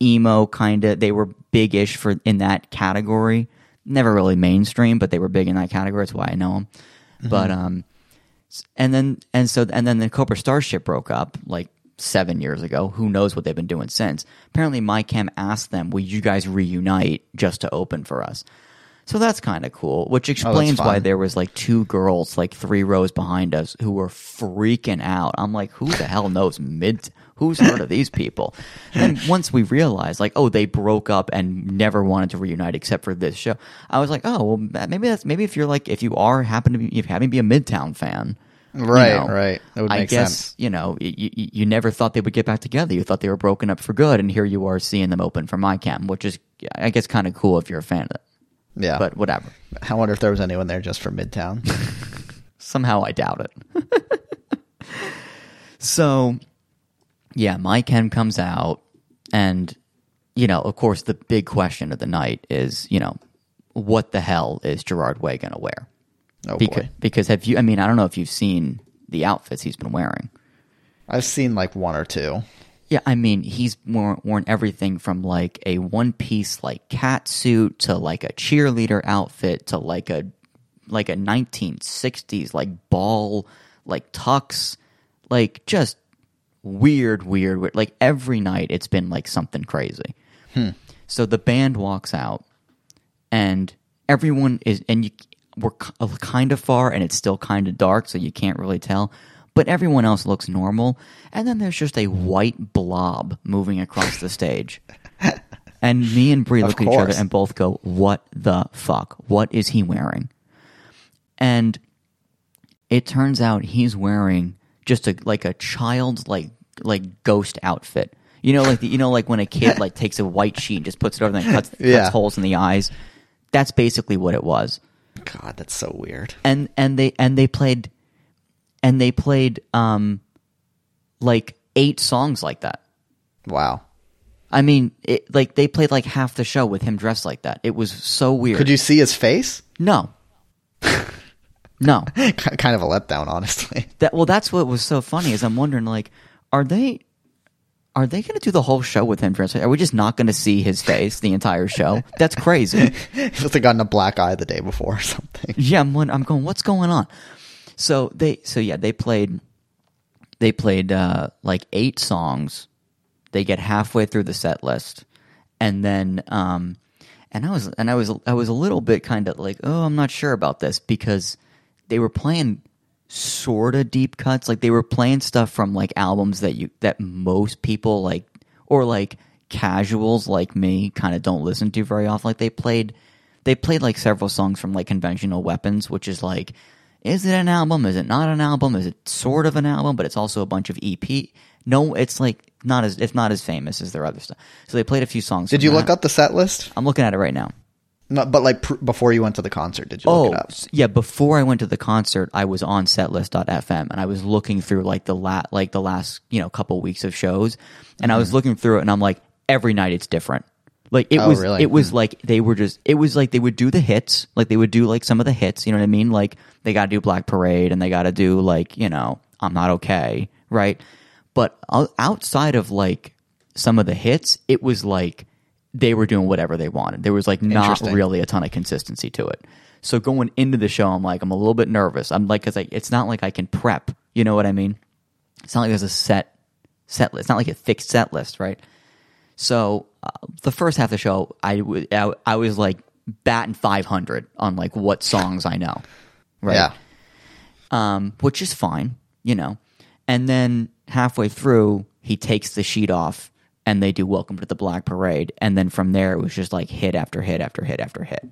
emo kind of. They were big ish for in that category. Never really mainstream, but they were big in that category. That's why I know them. But um, and then and so and then the Cobra Starship broke up like seven years ago. Who knows what they've been doing since? Apparently, my chem asked them, "Will you guys reunite just to open for us?" So that's kind of cool, which explains why there was like two girls like three rows behind us who were freaking out. I'm like, who the hell knows mid? Who's heard of these people? And once we realized, like, oh, they broke up and never wanted to reunite except for this show, I was like, oh, well, maybe that's maybe if you're like if you are happen to be if you happen to be a Midtown fan, you Right, know, right. That would I make guess sense. you know you, you you never thought they would get back together. You thought they were broken up for good, and here you are seeing them open for my chem, which is I guess kind of cool if you're a fan of it. Yeah. But whatever. I wonder if there was anyone there just for Midtown. [laughs] Somehow I doubt it. [laughs] so, yeah, My Chem comes out, and, you know, of course, the big question of the night is, you know, what the hell is Gerard Way going to wear? Oh because, boy. because have you, I mean, I don't know if you've seen the outfits he's been wearing. I've seen like one or two. Yeah, I mean, he's worn, worn everything from like a one piece like cat suit to like a cheerleader outfit to like a like a 1960s like ball like tux like just weird weird weird. Like every night it's been like something crazy. Hmm. So the band walks out and everyone is and you we're uh, kind of far and it's still kind of dark so you can't really tell but everyone else looks normal and then there's just a white blob moving across the stage. [laughs] And me and Bree look at each other and both go what the fuck? What is he wearing? And it turns out he's wearing just a like a child's like like ghost outfit you know like the, you know like when a kid like takes a white sheet and just puts it over and then cuts, Yeah. cuts holes in the eyes that's basically what it was God, that's so weird. and and they and they played and they played um like eight songs like that Wow. i mean it, like they played like half the show with him dressed like that it was so weird Could you see his face? no [laughs] no [laughs] kind of a letdown, honestly. [laughs] that well that's what was so funny is i'm wondering like are they are they going to do the whole show with him dressed? Are we just not going to see his face the entire show? That's crazy. [laughs] he must have gotten a black eye the day before or something. Yeah, I'm, I'm going. What's going on? So they, so yeah, they played, they played uh, like eight songs. They get halfway through the set list, and then, um, and I was, and I was, I was a little bit kind of like, oh, I'm not sure about this because they were playing sort of deep cuts, like they were playing stuff from like albums that you that most people like, or like casuals like me kind of don't listen to very often. Like they played they played like several songs from like conventional weapons which is like is it an album? Is it not an album? Is it sort of an album? But it's also a bunch of ep no it's like not as it's not as famous as their other stuff. So they played a few songs Did you that. look up the set list? i'm looking at it right now No, but like pr- before you went to the concert, did you oh look it up? yeah before i went to the concert i was on setlist.fm and i was looking through like the la- like the last you know couple weeks of shows and i Mm-hmm. was looking through it and i'm like every night it's different like it Oh, was really? it was like they were just it was like they would do the hits like they would do like some of the hits you know what i mean like they got to do black parade and they got to do like you know i'm not okay right but outside of like some of the hits it was like they were doing whatever they wanted. There was like not really a ton of consistency to it. So going into the show i'm like i'm a little bit nervous. I'm like because it's not like i can prep. You know what i mean? It's not like there's a set set list. It's not like a fixed set list right? So uh, the first half of the show, I, w- I, I was like batting 500 on like what songs I know, right? Yeah. Um, which is fine, you know. And then halfway through, he takes the sheet off and they do Welcome to the Black Parade. And then from there, it was just like hit after hit after hit after hit.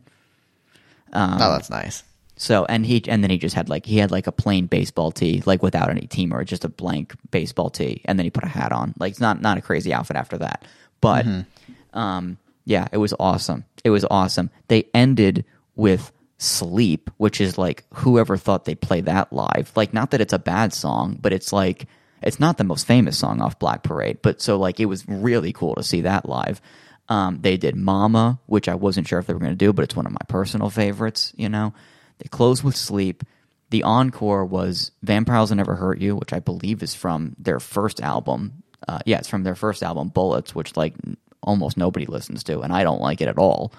oh, that's nice. So and he and then he just had like he had like a plain baseball tee, like without any team or just a blank baseball tee, and then he put a hat on. Like it's not not a crazy outfit after that, but um, Yeah, it was awesome. It was awesome. They ended with Sleep, which is like whoever thought they'd play that live. Like, not that it's a bad song, but it's like, it's not the most famous song off Black Parade. But so, like, it was really cool to see that live. Um, they did Mama, which I wasn't sure if they were going to do, but it's one of my personal favorites, you know. They closed with Sleep. The encore was Vampires Will Never Hurt You, which I believe is from their first album. Uh, yeah, it's from their first album, Bullets, which like almost nobody listens to, and I don't like it at all.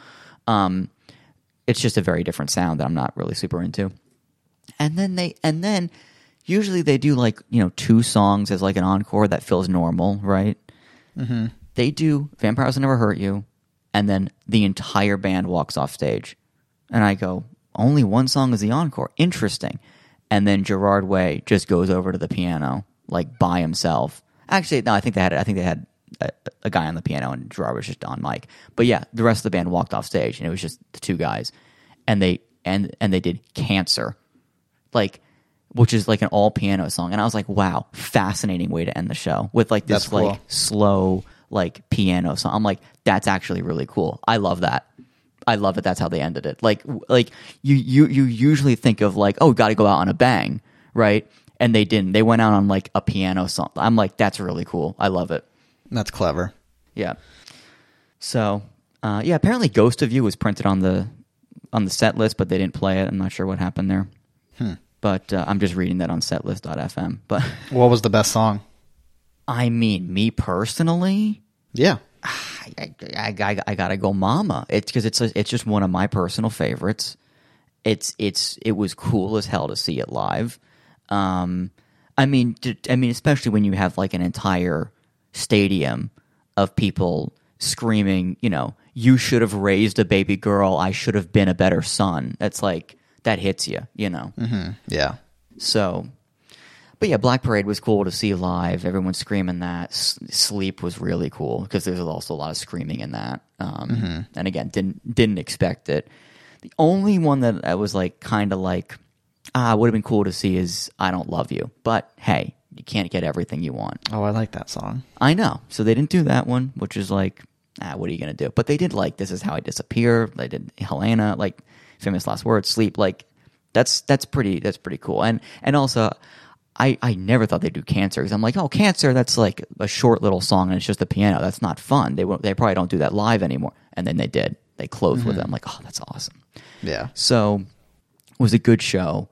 Um, it's just a very different sound that I'm not really super into. And then they, and then usually they do like you know two songs as like an encore that feels normal, right? Mm-hmm. They do Vampires Will Never Hurt You, and then the entire band walks off stage, and I go, only one song is the encore. Interesting. And then Gerard Way just goes over to the piano like by himself. Actually, no, I think they had I think they had a, a guy on the piano and Gerard was just on mic. But yeah, the rest of the band walked off stage and it was just the two guys, and they and and they did Cancer, like which is like an all piano song. And I was like, wow, fascinating way to end the show with like this That's cool. like slow like piano song. I'm like, that's actually really cool. I love that. I love it. That's how they ended it. Like, like you, you, you usually think of like, oh, got to go out on a bang, right? And they didn't. They went out on like a piano song. I'm like, that's really cool. I love it. That's clever. Yeah. So, uh, yeah. Apparently, Ghost of You was printed on the on the set list, but they didn't play it. I'm not sure what happened there. But uh, I'm just reading that on setlist.fm. But [laughs] What was the best song? I mean, me personally, Yeah. I, I, I, I gotta go mama it's because it's a, it's just one of my personal favorites it's it's it was cool as hell to see it live um i mean i mean especially when you have like an entire stadium of people screaming you know you should have raised a baby girl i should have been a better son that's like that hits you you know Yeah. so, but yeah, Black Parade was cool to see live. Everyone screaming that. S- Sleep was really cool because there's also a lot of screaming in that. Um, And again, didn't didn't expect it. The only one that I was like kind of like ah would have been cool to see is I Don't Love You. But hey, you can't get everything you want. Oh, I like that song. I know. So they didn't do that one, which is like, ah, what are you gonna do? But they did like This Is How I Disappear. They did Helena, like famous last words, sleep. Like that's that's pretty that's pretty cool. And and also, I I never thought they'd do Cancer because I'm like, oh, Cancer, that's like a short little song and it's just the piano. That's not fun. They won't, they probably don't do that live anymore. And then they did. They closed with it. Mm-hmm. I'm like, oh, that's awesome. Yeah. So it was a good show.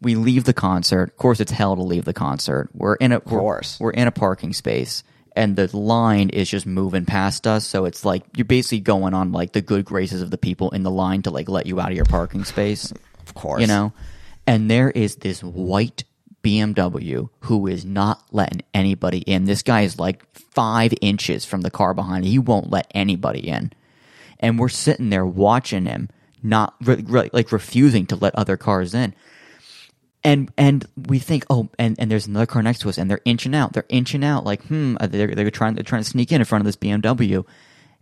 We leave the concert. Of course, it's hell to leave the concert. We're in a of course. we're, we're in a parking space, and the line is just moving past us. So it's like you're basically going on like the good graces of the people in the line to like let you out of your parking space. [laughs] Of course. You know, and there is this white BMW who is not letting anybody in. This guy is like five inches from the car behind. He won't let anybody in and we're sitting there watching him not re- re- like refusing to let other cars in and and we think oh and, and there's another car next to us and they're inching out they're inching out like hmm uh, they're, they're trying they're trying to sneak in in front of this BMW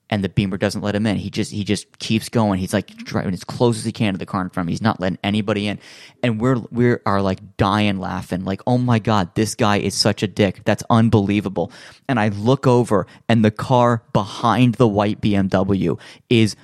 and the beamer doesn't let him in. He just he just keeps going. He's like driving as close as he can to the car in front of him. He's not letting anybody in. And we're we are like dying laughing like oh my god this guy is such a dick. That's unbelievable. And I look over and the car behind the white BMW is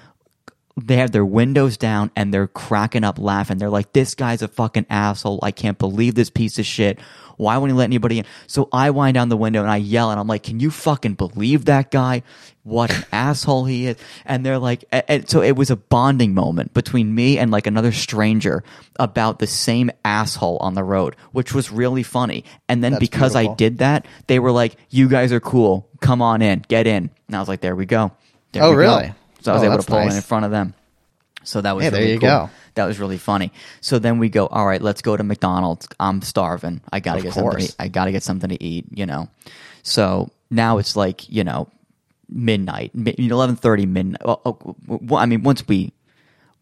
they have their windows down and they're cracking up laughing. They're like, this guy's a fucking asshole. I can't believe this piece of shit. Why wouldn't he let anybody in? So I wind down the window and I yell and I'm like, can you fucking believe that guy? What an [laughs] asshole he is. And they're like, and- so it was a bonding moment between me and like another stranger about the same asshole on the road, which was really funny. And then That's because I did that, they were like, you guys are cool. Come on in, get in. And I was like, there we go. There Oh, we go. Really? So I was Oh, able to pull in nice. in front of them. So that was Hey, there you cool. go. That was really funny. So then we go, all right, let's go to McDonald's. I'm starving. I gotta Of get something. course. To, I gotta get something to eat. You know. So now it's like you know midnight, eleven thirty midnight. Well, oh, oh I mean, once we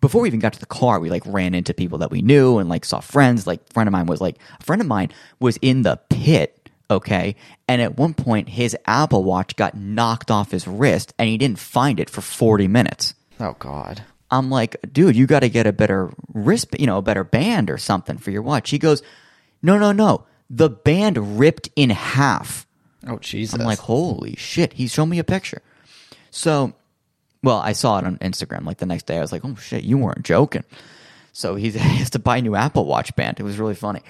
before we even got to the car, we like ran into people that we knew and like saw friends. Like friend of mine was like a friend of mine was in the pit, okay, and at one point his Apple Watch got knocked off his wrist and he didn't find it for forty minutes. Oh God. I'm like, dude, you got to get a better wrist, you know, a better band or something for your watch. He goes, no, no, no. The band ripped in half. Oh Jesus. I'm like, holy shit. He showed me a picture. So Well, I saw it on Instagram like the next day. I was like, oh shit, you weren't joking. So he [laughs] has to buy a new Apple Watch band. It was really funny.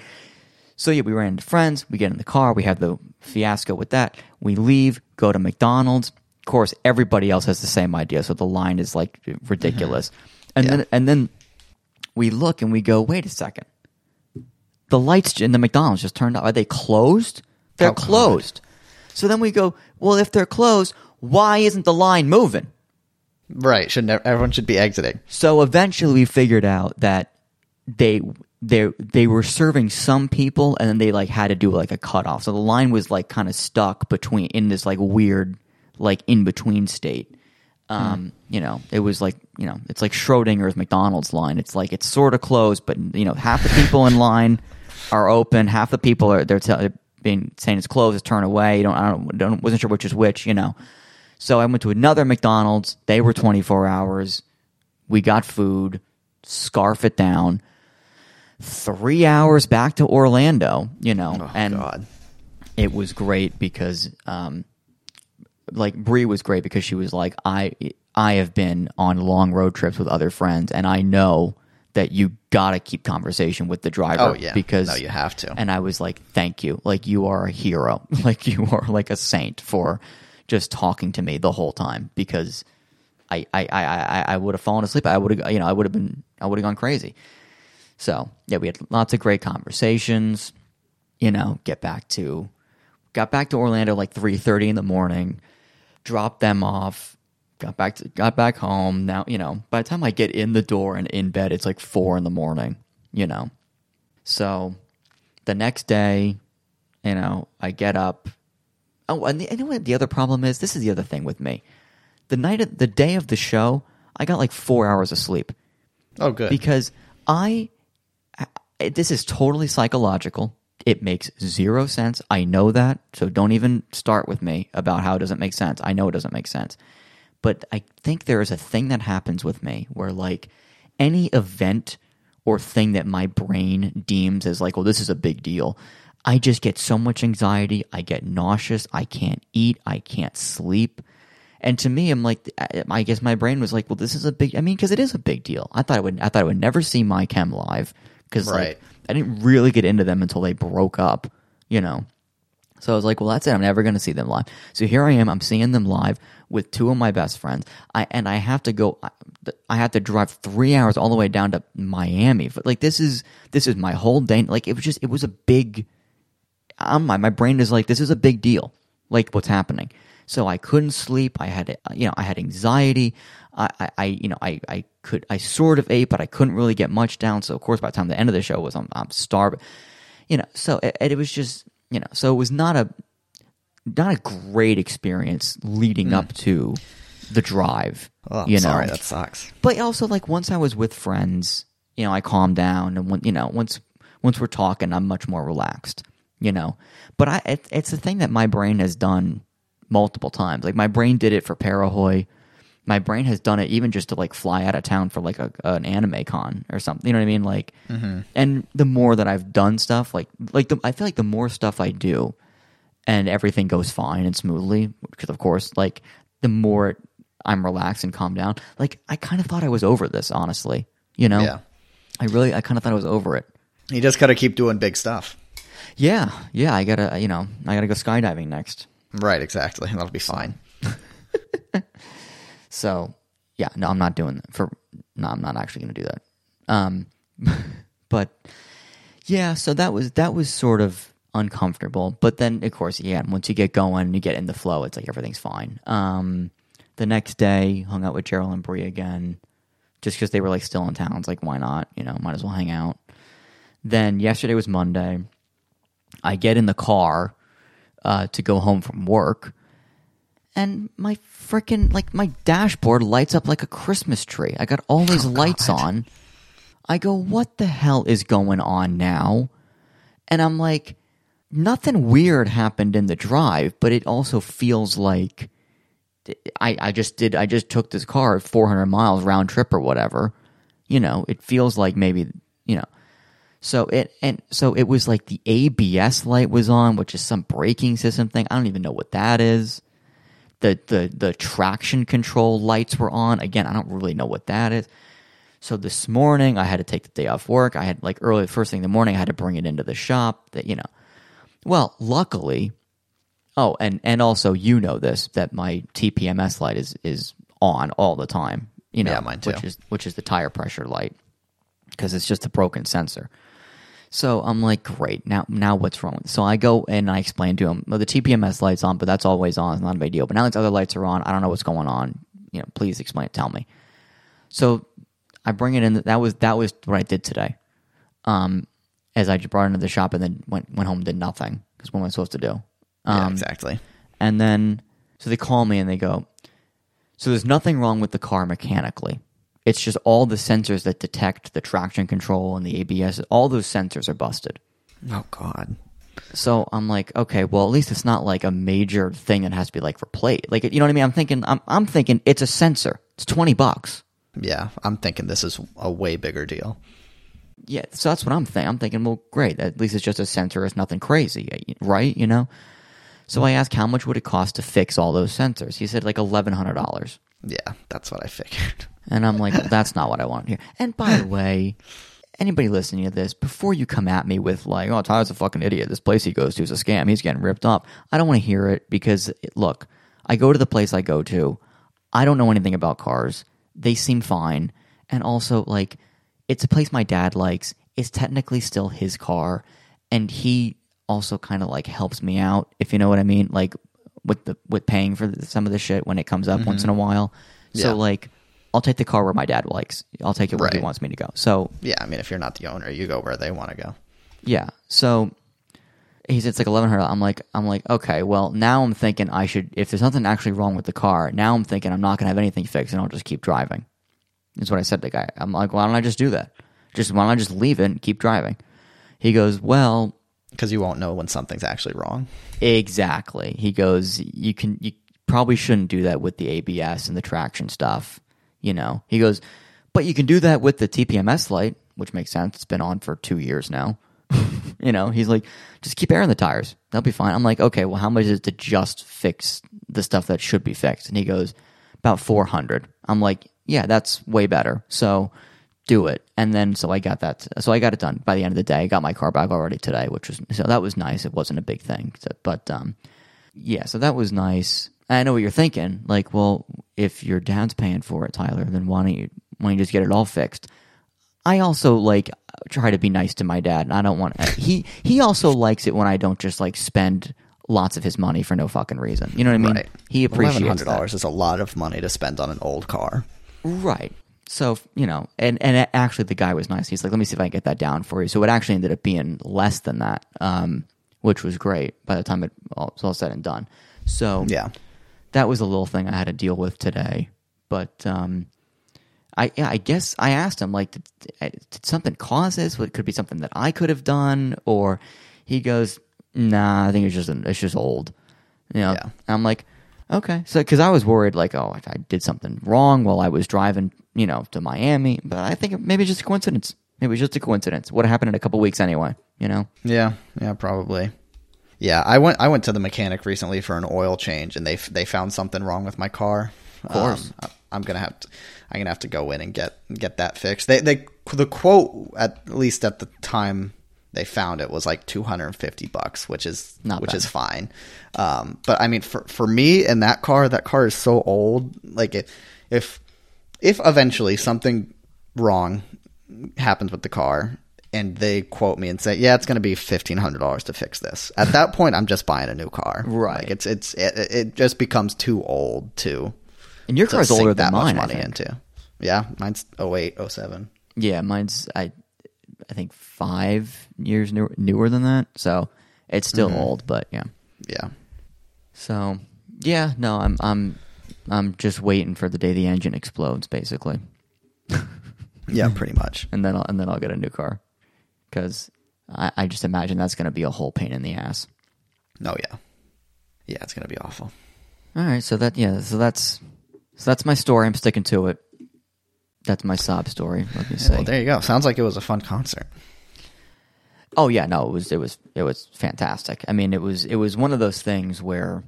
So yeah, we ran into friends. We get in the car. We have the fiasco with that. We leave, go to McDonald's. Of course, everybody else has the same idea. So the line is like ridiculous. Mm-hmm. And Yeah. then and then we look and we go, wait a second. The lights in the McDonald's just turned off. Are they closed? They're Oh, God. closed. So then we go, well, if they're closed, why isn't the line moving? Right. Should never, everyone should be exiting. So eventually we figured out that they they they were serving some people and then they like had to do like a cutoff. So the line was like kind of stuck between in this like weird like in between state. Um, you know, it was like you know, it's like Schrodinger's McDonald's line. It's like it's sort of closed, but you know, half the people in line are open, half the people are they're tell being saying it's closed, it's turn away. You don't, I don't, don't wasn't sure which is which. You know, so I went to another McDonald's. They were twenty four hours. We got food, scarf it down. Three hours back to Orlando, you know, Oh and God. it was great because, um, like Bree was great because she was like, I, I have been on long road trips with other friends, and I know that you got to keep conversation with the driver. Oh, yeah. because No, you have to. And I was like, thank you, like you are a hero, [laughs] like you are like a saint for just talking to me the whole time because I, I, I, I, I would have fallen asleep. I would have, you know, I would have been, I would have gone crazy. So yeah, we had lots of great conversations. You know, get back to, got back to Orlando like three thirty in the morning, dropped them off, got back to, got back home. Now you know, by the time I get in the door and in bed, it's like four in the morning. You know, so the next day, you know, I get up. Oh, and the, you know what the other problem is? This is the other thing with me. The night, of, the day of the show, I got like four hours of sleep Oh, good. because I, I this is totally psychological. It makes zero sense. I know that. So don't even start with me about how it doesn't make sense. I know it doesn't make sense. But I think there is a thing that happens with me where like any event or thing that my brain deems as like, well, this is a big deal. I just get so much anxiety. I get nauseous. I can't eat. I can't sleep. And to me, I'm like, I guess my brain was like, well, this is a big. I mean, because it is a big deal. I thought I would. I thought I would never see my chem live because Right. like I didn't really get into them until they broke up. You know. So I was like, well, that's it. I'm never going to see them live. So here I am. I'm seeing them live with two of my best friends. I and I have to go. I- I have to drive three hours all the way down to Miami. But like this is this is my whole day. Like it was just it was a big. My my brain is like this is a big deal. Like what's happening. So I couldn't sleep. I had you know I had anxiety. I, I, you know I, I could I sort of ate, but I couldn't really get much down. So of course by the time the end of the show was I'm, I'm starving. You know, so it, it was just you know so it was not a not a great experience leading mm. up to the drive. oh, you know, sorry. That sucks. but also like once I was with friends, you know, I calmed down, and when you know, once once we're talking, I'm much more relaxed. You know, but I it, it's a thing that my brain has done multiple times. Like my brain did it for Parahoy. My brain has done it even just to like fly out of town for like a, an anime con or something. You know what I mean? Like, mm-hmm. and the more that I've done stuff, like like the, I feel like the more stuff I do, and everything goes fine and smoothly because of course like the more i'm relaxed and calm down like i kind of thought i was over this honestly you know Yeah. i really i kind of thought i was over it You just got to keep doing big stuff. yeah yeah i gotta you know i gotta go skydiving next Right. Exactly. [laughs] That'll be fine. [laughs] so yeah no i'm not doing that for no i'm not actually gonna do that. Um [laughs] but yeah so that was that was sort of uncomfortable. But then of course yeah once you get going you get in the flow it's like everything's fine. Um the next day hung out with gerald and bree again just because they were like still in town. It's like why not? You know might as well hang out. Then yesterday was monday. I get in the car uh, to go home from work and my freaking like my dashboard lights up like a Christmas tree. I got all these oh, lights on. I go, what the hell is going on now? And I'm like, nothing weird happened in the drive, but it also feels like I, I just did I just took this car 400 miles round trip or whatever. You know, it feels like maybe you know. So it and so it was like the ABS light was on, which is some braking system thing. I don't even know what that is the the the traction control lights were on. Again, I don't really know what that is. So this morning I had to take the day off work. I had like early first thing in the morning I had to bring it into the shop that you know. Well, luckily Oh, and and also you know this that my TPMS light is is on all the time. You know, Yeah, mine too. which is which is the tire pressure light because it's just a broken sensor. So I'm like, great. Now, now what's wrong? So I go and I explain to him, well, the TPMS light's on, but that's always on. It's not a big deal. But now these other lights are on. I don't know what's going on. You know, please explain it. Tell me. So I bring it in. That was that was what I did today. Um, as I just brought it into the shop and then went went home and did nothing because what am I supposed to do? yeah, Um, exactly. and then, so they call me and they go, so there's nothing wrong with the car mechanically. It's just all the sensors that detect the traction control and the ABS, all those sensors are busted. Oh God. So I'm like, okay, well, at least it's not like a major thing that has to be like replaced. Like, you know what I mean? I'm thinking, I'm, I'm thinking it's a sensor. It's 20 bucks. Yeah, I'm thinking this is a way bigger deal. Yeah, so that's what I'm thinking. I'm thinking, well, great. At least it's just a sensor. It's nothing crazy, right? You know. So I asked, how much would it cost to fix all those sensors? He said like eleven hundred dollars. Yeah, that's what I figured. [laughs] And I'm like, that's not what I want to hear. And by the [laughs] way, anybody listening to this, before you come at me with like, oh, Tyler's a fucking idiot. This place he goes to is a scam. He's getting ripped off. I don't want to hear it because, look, I go to the place I go to. I don't know anything about cars. They seem fine. And also, like, it's a place my dad likes. It's technically still his car. And he also kind of like helps me out, if you know what I mean. Like, with the with paying for some of the shit when it comes up once in a mm-hmm. while. So Yeah. like I'll take the car where my dad likes. I'll take it where he wants me to go. So Yeah, I mean, if you're not the owner, you go where they want to go. yeah. So he said it's like eleven hundred. I'm like I'm like okay. Well now I'm thinking I should if there's nothing actually wrong with the car. Now I'm thinking I'm not gonna have anything fixed and I'll just keep driving. Is what I said to the guy. I'm like why don't I just do that? Just why don't I just leave it and keep driving? He goes well Because you won't know when something's actually wrong. Exactly. He goes, you can, you probably shouldn't do that with the ABS and the traction stuff. You know, he goes, but you can do that with the TPMS light, which makes sense. It's been on for two years now. [laughs] you know, he's like, just keep air in the tires. That'll be fine. I'm like, okay, well, how much is it to just fix the stuff that should be fixed? And he goes, about 400. I'm like, yeah, that's way better. So do it. And then, so I got that. So I got it done by the end of the day. I got my car back already today, which was, so that was nice. It wasn't a big thing. So, but, um, yeah, so that was nice. I know what you're thinking. Like, well, if your dad's paying for it, Tyler, then why don't you, why don't you just get it all fixed? I also like try to be nice to my dad. and I don't want he he also likes it when I don't just like spend lots of his money for no fucking reason. You know what I mean? Right. He appreciates $1,100 that. is a lot of money to spend on an old car. Right. So you know, and and actually, the guy was nice. He's like, "Let me see if I can get that down for you." So it actually ended up being less than that, um, which was great. By the time it all, was all said and done, so Yeah. that was a little thing I had to deal with today. But um, I yeah, I guess I asked him like, did, did something cause this? What it could be something that I could have done? Or he goes, Nah, I think it's just it's just old. You know, Yeah. I'm like, okay, so because I was worried like, oh, I did something wrong while I was driving, you know, to Miami. But I think maybe it's just a coincidence. Maybe it's just a coincidence. What happened in a couple weeks anyway? You know. Yeah, yeah, probably. Yeah, I went I went to the mechanic recently for an oil change, and they they found something wrong with my car. Of course. Um, I'm gonna have to I'm gonna have to go in and get get that fixed. They they the quote at least at the time they found it was like 250 bucks, which is Not which bad. is fine. Um, but I mean, for for me and that car, that car is so old. Like if if if eventually something wrong happens with the car and they quote me and say, "Yeah, it's going to be fifteen hundred dollars to fix this." At that [laughs] point, I'm just buying a new car. Right. Like it's it's it, it just becomes too old to And your to car's older that than mine. much money into. Yeah, mine's 08, 07. Yeah, mine's I I think five years newer, newer than that. So it's still mm-hmm. old, but yeah. Yeah. So yeah, no, I'm I'm I'm just waiting for the day the engine explodes, basically, [laughs] Yeah, pretty much. [laughs] and then I'll, and then I'll get a new car because I, I just imagine that's going to be a whole pain in the ass. No, yeah. Yeah, it's going to be awful. All right, so that yeah, so that's so that's my story. I'm sticking to it. That's my sob story. Let me say. Well, there you go. Sounds like it was a fun concert. Oh yeah, no, it was it was it was fantastic. I mean, it was it was one of those things where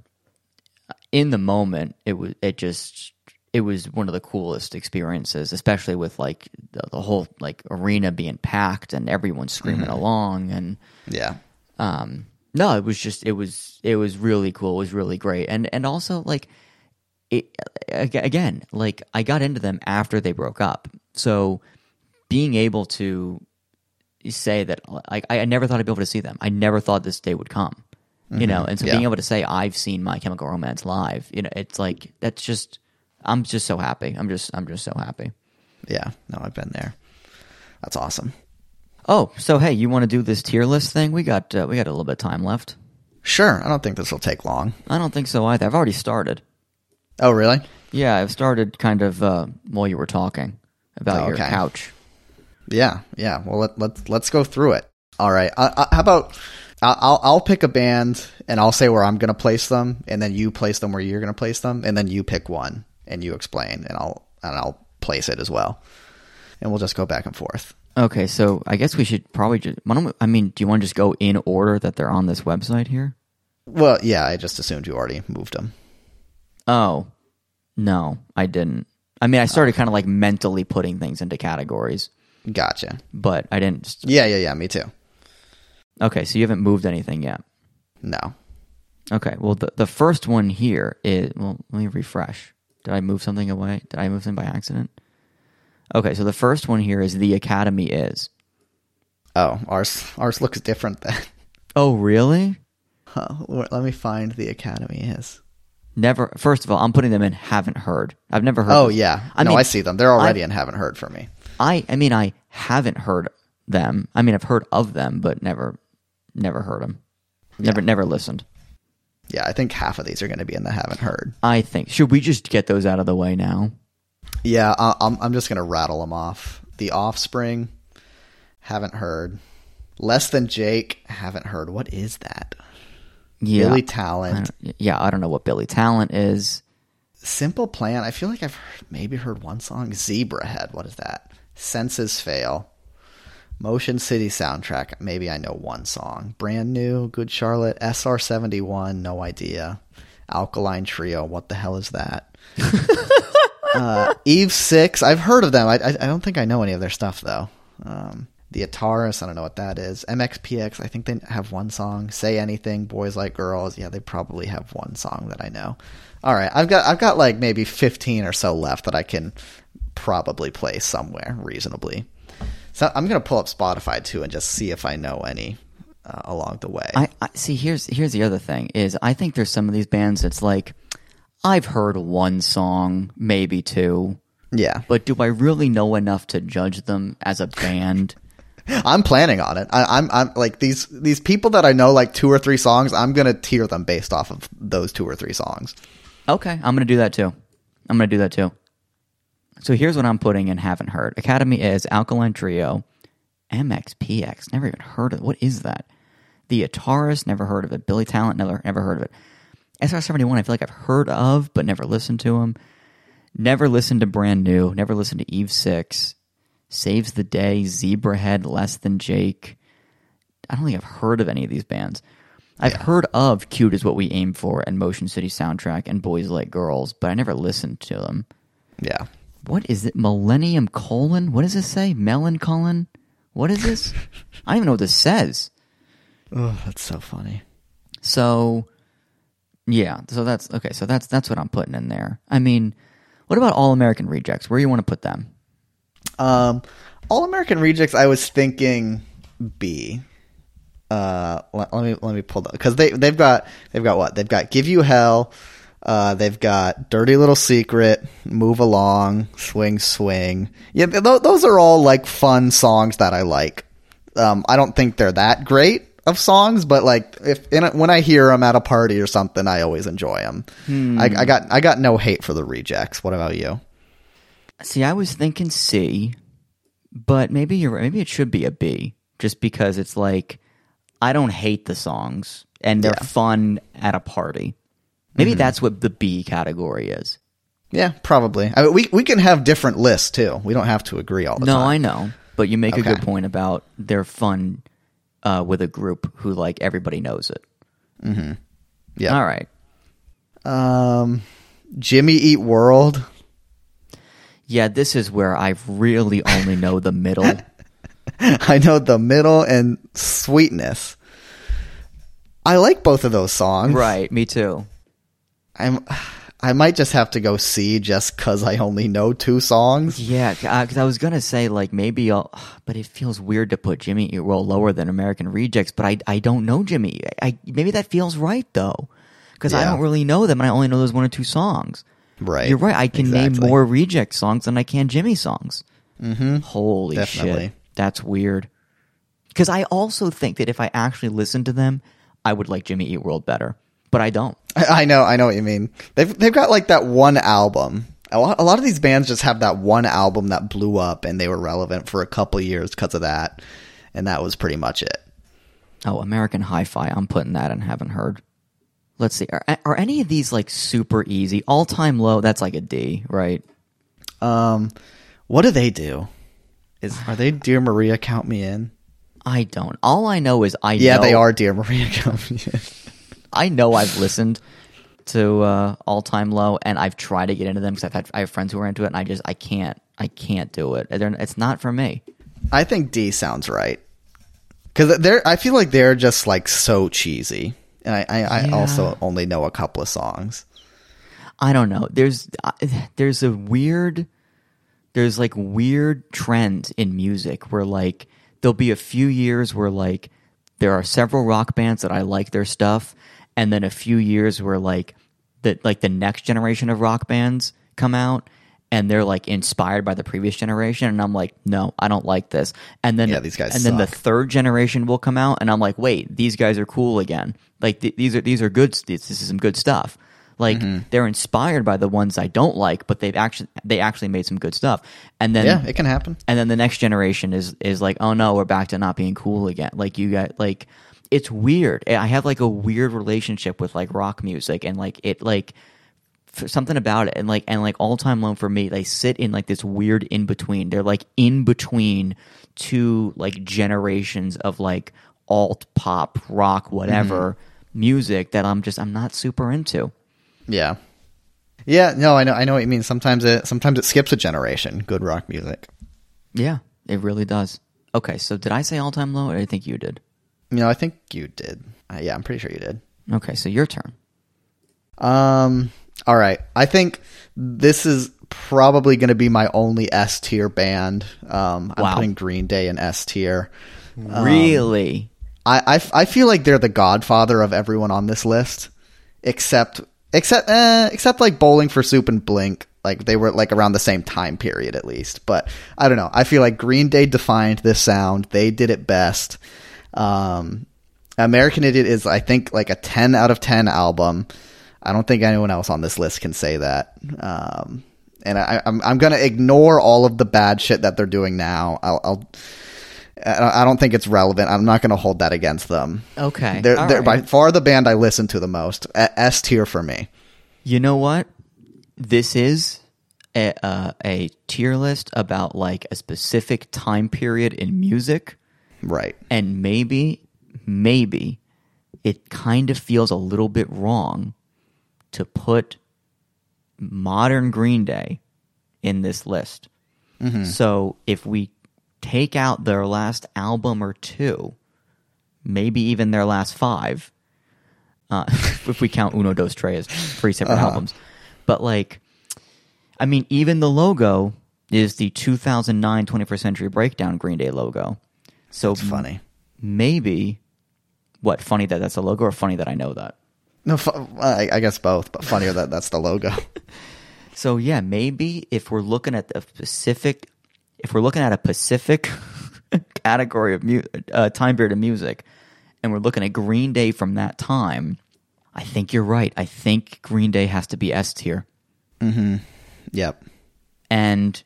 in the moment, it was it just it was one of the coolest experiences, especially with like the, the whole like arena being packed and everyone screaming along and Yeah. um no it was just it was it was really cool it was really great and and also like it again like i got into them after they broke up so being able to say that like i, I never thought i'd be able to see them i never thought this day would come you know and so Yeah. being able to say i've seen my chemical romance live you know it's like that's just i'm just so happy i'm just i'm just so happy Yeah. No, I've been there. That's awesome. oh so hey you want to do this tier list thing we got uh, we got a little bit of time left Sure. I don't think this will take long. i don't think so either i've already started Oh, really? Yeah, I've started kind of uh, while you were talking about Oh, your okay. couch. Yeah. Yeah. Well, let, let's let's go through it. All right. Uh, uh, how about I'll I'll- I'll pick a band and I'll say where I'm going to place them, and then you place them where you're going to place them, and then you pick one and you explain, and I'll and I'll place it as well, and we'll just go back and forth. Okay, so I guess we should probably just. Why don't we, I mean, do you want to just go in order that they're on this website here? Well, yeah. I just assumed you already moved them. Oh, no, I didn't. I mean, I started kind of like mentally putting things into categories, Gotcha. but I didn't. Yeah. Yeah. Yeah. Me too. Okay, so you haven't moved anything yet. No. Okay, well, the the first one here is. Well, let me refresh. Did I move something away? Did I move something by accident? Okay, so the first one here is the Academy is. Oh, ours ours looks different then. Oh, really? Huh. Let me find the Academy is. Never. First of all, I'm putting them in. Haven't heard. I've never heard. Oh them. yeah. I no, mean, I see them. They're already I- and haven't heard from me. I. I mean, I haven't heard them. I mean, I've heard of them, but never, never heard them. Never, never listened. Yeah, I think half of these are going to be in the haven't heard. I think. Should we just get those out of the way now? Yeah, I, I'm I'm just going to rattle them off. The Offspring, haven't heard. Less than Jake, haven't heard. What is that? Yeah. Billy Talent, don't- yeah, I don't know what Billy Talent is. Simple Plan. I feel like I've heard, maybe heard one song. Zebra Head. What is that? Senses Fail. Motion City soundtrack. Maybe I know one song. Brand new. Good Charlotte. SR71. No idea. Alkaline Trio. What the hell is that? [laughs] uh, Eve Six. I've heard of them. I, I I don't think I know any of their stuff though. Um, the Ataris. I don't know what that is. MXPX. I think they have one song. Say Anything. Boys Like Girls. Yeah, they probably have one song that I know. All right, I've got I've got like maybe fifteen or so left that I can probably play somewhere reasonably. So I'm gonna pull up Spotify too and just see if I know any uh, along the way. I, I see. Here's here's the other thing is I think there's some of these bands that's like I've heard one song, maybe two, yeah, but do I really know enough to judge them as a band? I'm planning on it. I, I'm I'm like these these people that I know like two or three songs. I'm gonna tier them based off of those two or three songs. Okay, I'm gonna do that too. I'm gonna do that too. So here's what I'm putting in haven't heard. Academy is Alkaline Trio, MXPX. Never even heard of it. What is that? The Ataris. Never heard of it. Billy Talent. Never never heard of it. SR71. I feel like I've heard of, but never listened to him. Never listened to Brand New. Never listened to Eve Six. Saves the Day. Zebrahead. Less Than Jake. I don't think I've heard of any of these bands. I've heard of "Cute Is What We Aim For" and Motion City Soundtrack and Boys Like Girls, but I never listened to them. Yeah, What is it? Millennium colon? What does this say? Melon colon? What is this? [laughs] I don't even know what this says. oh, that's so funny. So, yeah. So that's okay. So that's that's what I'm putting in there. I mean, what about All American Rejects? Where do you want to put them? Um, All American Rejects. I was thinking B. Uh, let, let me let me pull that because they they've got they've got what they've got. Give you hell. Uh, they've got Dirty Little Secret, Move Along, Swing Swing. Yeah, th- th- those are all like fun songs that I like. Um, I don't think they're that great of songs, but like if in a, when I hear them at a party or something, I always enjoy them. I, I got I got no hate for the rejects. What about you? See, I was thinking C, but maybe you're. Maybe it should be a B, just because it's like I don't hate the songs and they're Yeah. fun at a party. Maybe that's what the B category is. Yeah, probably. I mean, we we can have different lists too. We don't have to agree all the No, time. No, I know, but you make a good point about they're fun uh, with a group who like everybody knows it. Yeah. All right. Um, Jimmy Eat World. Yeah, this is where I really only know the middle. [laughs] I know the middle and sweetness. I like both of those songs. right, me too. I'm. I might just have to go see just because I only know two songs. Yeah, uh, because I was gonna say like maybe I'll, [sighs] but it feels weird to put Jimmy Eat World lower than American Rejects. But I I don't know Jimmy. I maybe that feels right though, because I don't really know them and I only know those one or two songs. Right. You're right. I can name more Reject songs than I can Jimmy songs. Mm-hmm. Holy Definitely. shit, that's weird. Because I also think that if I actually listened to them, I would like Jimmy Eat World better, but I don't. I I know, I know what you mean. They've they've got like that one album. A lot, a lot of these bands just have that one album that blew up and they were relevant for a couple years because of that, and that was pretty much it. Oh, American Hi-Fi. I'm putting that and haven't heard. Let's see. Are, are any of these like super easy? All time low. That's like a D, right? Um, what do they do? Is are they Dear Maria? Count me in. I don't. All I know is I Yeah, know, they are Dear Maria. Count me in. [laughs] I know I've listened to uh, All Time Low, and I've tried to get into them because I've had I have friends who are into it, and I just I can't I can't do it. They're, it's not for me. I think D sounds right because they're. I feel like they're just like so cheesy, and I I, I also only know a couple of songs. I don't know. There's uh, there's a weird there's like weird trends in music where like there'll be a few years where like there are several rock bands that I like their stuff and then a few years where like the like the next generation of rock bands come out and they're like inspired by the previous generation and I'm like no I don't like this. And then Yeah, these guys and then the third generation will come out and I'm like wait these guys are cool again. Like th- these are these are good this, this is some good stuff. Like Mm-hmm. they're inspired by the ones I don't like but they've actually they actually made some good stuff. And then Yeah, it can happen. and then the next generation is is like oh no we're back to not being cool again. Like you got like it's weird. I have like a weird relationship with like rock music and like it like something about it and like and like all time low for me they sit in like this weird in between they're like in between two like generations of like alt pop rock whatever music that i'm just i'm not super into Yeah. Yeah, no, I know I know what you mean. Sometimes it sometimes it skips a generation, good rock music. yeah it really does okay so did i say all time low or i think you did You know, I think you did. Uh, yeah, I'm pretty sure you did. okay so your turn Um all right. I think this is probably going to be my only S tier band. Um I'm Wow. putting Green Day in S tier. really I I feel like they're the godfather of everyone on this list, except except uh, except like Bowling for Soup and Blink. Like they were like around the same time period at least. But I don't know. I feel like Green Day defined this sound. They did it best. Um, American Idiot is I think like a ten out of ten album. I don't think anyone else on this list can say that. Um, and I, I'm I'm gonna ignore all of the bad shit that they're doing now. I'll. I'll I don't think it's relevant. I'm not going to hold that against them. Okay. They're, they're by far the band I listen to the most. S tier for me. You know what? This is a, uh, a tier list about like a specific time period in music, Right. and maybe, maybe it kind of feels a little bit wrong to put modern Green Day in this list. So if we take out their last album or two, maybe even their last five, uh, [laughs] if we count Uno Dos Tres as three separate albums. But like, I mean, even the logo is the 2009 21st Century Breakdown Green Day logo. So It's funny. maybe, what, funny that that's a logo or funny that I know that? No, fu- I, I guess both, but funnier that that's the logo. [laughs] So yeah, maybe if we're looking at the specific, if we're looking at a Pacific [laughs] category of mu- uh, time period of music, and we're looking at Green Day from that time, I think you're right. I think Green Day has to be S tier, yep. and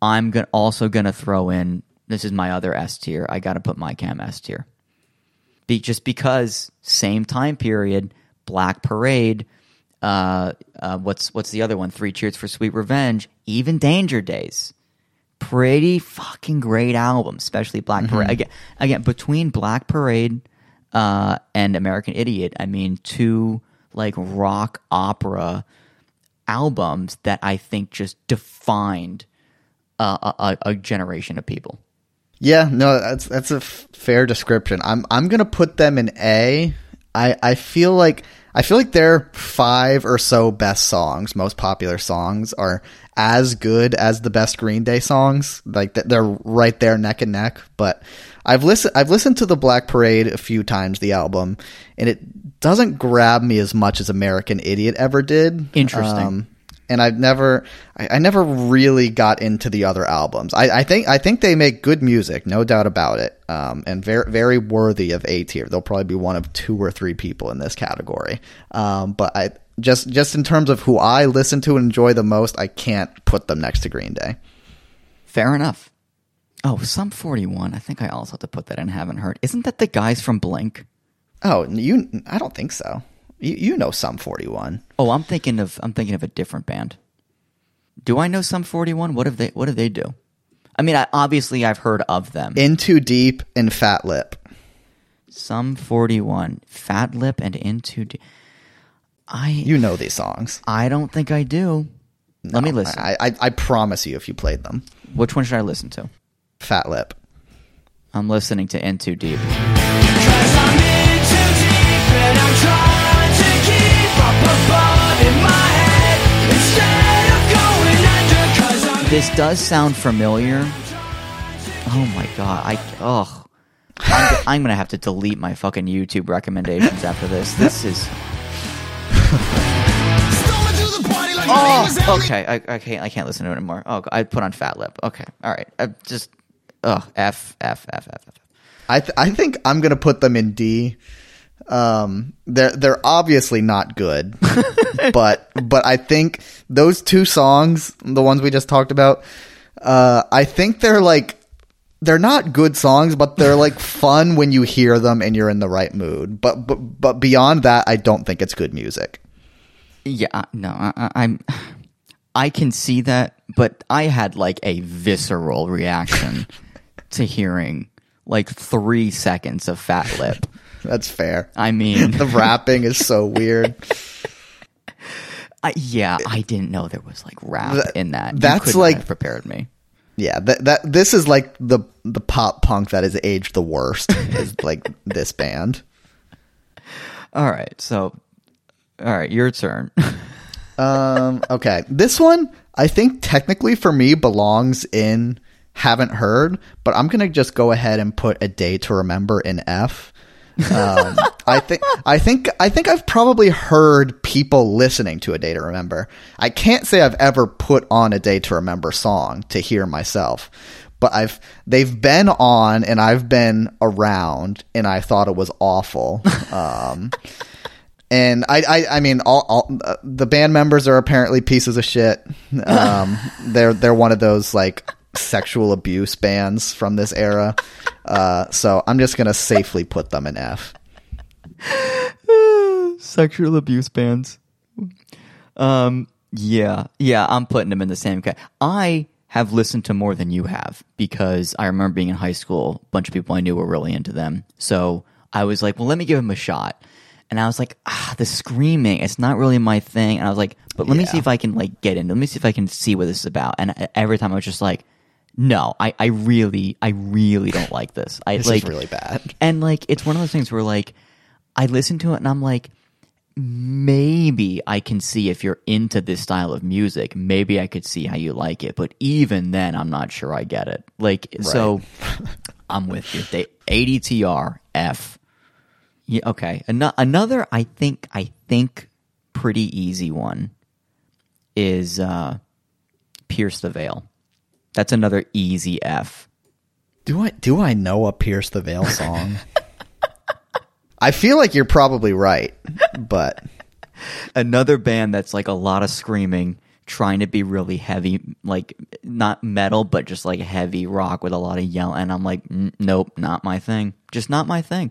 I'm go- also going to throw in. This is my other S tier. I got to put my chem S tier, be just because same time period, Black Parade. Uh, uh, what's what's the other one? Three Cheers for Sweet Revenge. Even Danger Days. Pretty fucking great album, especially Black Parade. Again, again, between Black Parade uh, and American Idiot, I mean, two like rock opera albums that I think just defined a, a, a generation of people. Yeah, no, that's that's a f- fair description. I'm I'm gonna put them in A. I I feel like I feel like their five or so best songs, most popular songs, are as good as the best Green Day songs. Like th- they're right there neck and neck. But I've listened I've listened to the Black Parade a few times, the album, and it doesn't grab me as much as American Idiot ever did. Interesting. Um, and I've never, I, I never really got into the other albums. I, I think, I think they make good music, no doubt about it, um, and very, very worthy of A tier. They'll probably be one of two or three people in this category. Um, but I just, just in terms of who I listen to and enjoy the most, I can't put them next to Green Day. Fair enough. Oh, Sum 41. I think I also have to put that in Haven't Heard. Isn't that the guys from Blink? Oh, you, I don't think so. You, you know Sum 41. Oh, I'm thinking of I'm thinking of a different band. Do I know Sum 41? What have they What do they do? I mean, I, obviously I've heard of them. In Too Deep and Fat Lip. Sum 41, Fat Lip, and Into. Deep. I You know these songs. I don't think I do. Let me listen. I, I, I promise you if you played them. Which one should I listen to? Fat Lip. I'm listening to In Too Deep. This does sound familiar. Oh my god! I ugh. I'm, g- I'm gonna have to delete my fucking YouTube recommendations after this. This is storming through the party like my name is oh okay. I, I can't I can't listen to it anymore. Oh, I put on Fat Lip. Okay, all right. I just ugh f f f f f. I th- I think I'm gonna put them in D. Um, they're they're obviously not good, [laughs] but but I think those two songs, the ones we just talked about, uh, I think they're like they're not good songs, but they're like [laughs] fun when you hear them and you're in the right mood. But but but beyond that, I don't think it's good music. Yeah, uh, no, I, I- I'm. I can see that, but I had like a visceral reaction [laughs] to hearing like three seconds of Fat Lip. That's fair. I mean, [laughs] The rapping is so weird. I, [laughs] yeah, I didn't know there was like rap in that. You that's like- prepared me. Yeah, that that this is like the the pop punk that is aged the worst is like [laughs] this band. All right, so all right, your turn. Um, okay, this one I think technically for me belongs in haven't heard, but I'm gonna just go ahead and put a day to remember in F. Um, I think I think I think I've probably heard people listening to a day to remember. I can't say I've ever put on a day to remember song to hear myself, but I've they've been on and I've been around and I thought it was awful. Um, and I, I, I mean, all, all uh, the band members are apparently pieces of shit. Um, they're they're one of those like sexual abuse bands from this era. Uh, so I'm just gonna safely put them in F. [sighs] Sexual abuse bands. Um, yeah, yeah, I'm putting them in the same category. I have listened to more than you have because I remember being in high school, a bunch of people I knew were really into them. So I was like, well, let me give them a shot. And I was like, ah, the screaming, it's not really my thing. And I was like, but let me see if I can like get in. Let me see if I can see what this is about. And every time I was just like, no, I, I really, I really don't like this. I This like is really bad. and like it's one of those things where like I listen to it and I'm like maybe I can see if you're into this style of music, maybe I could see how you like it, but even then I'm not sure I get it. Like so [laughs] I'm with you. They ADTR F. Yeah, okay. Ano- another I think I think pretty easy one is uh Pierce the Veil. That's another easy F. Do I do I know a Pierce the Veil song? [laughs] I feel like you're probably right, but another band that's like a lot of screaming trying to be really heavy like not metal but just like heavy rock with a lot of yell and i'm like nope not my thing. Just not my thing.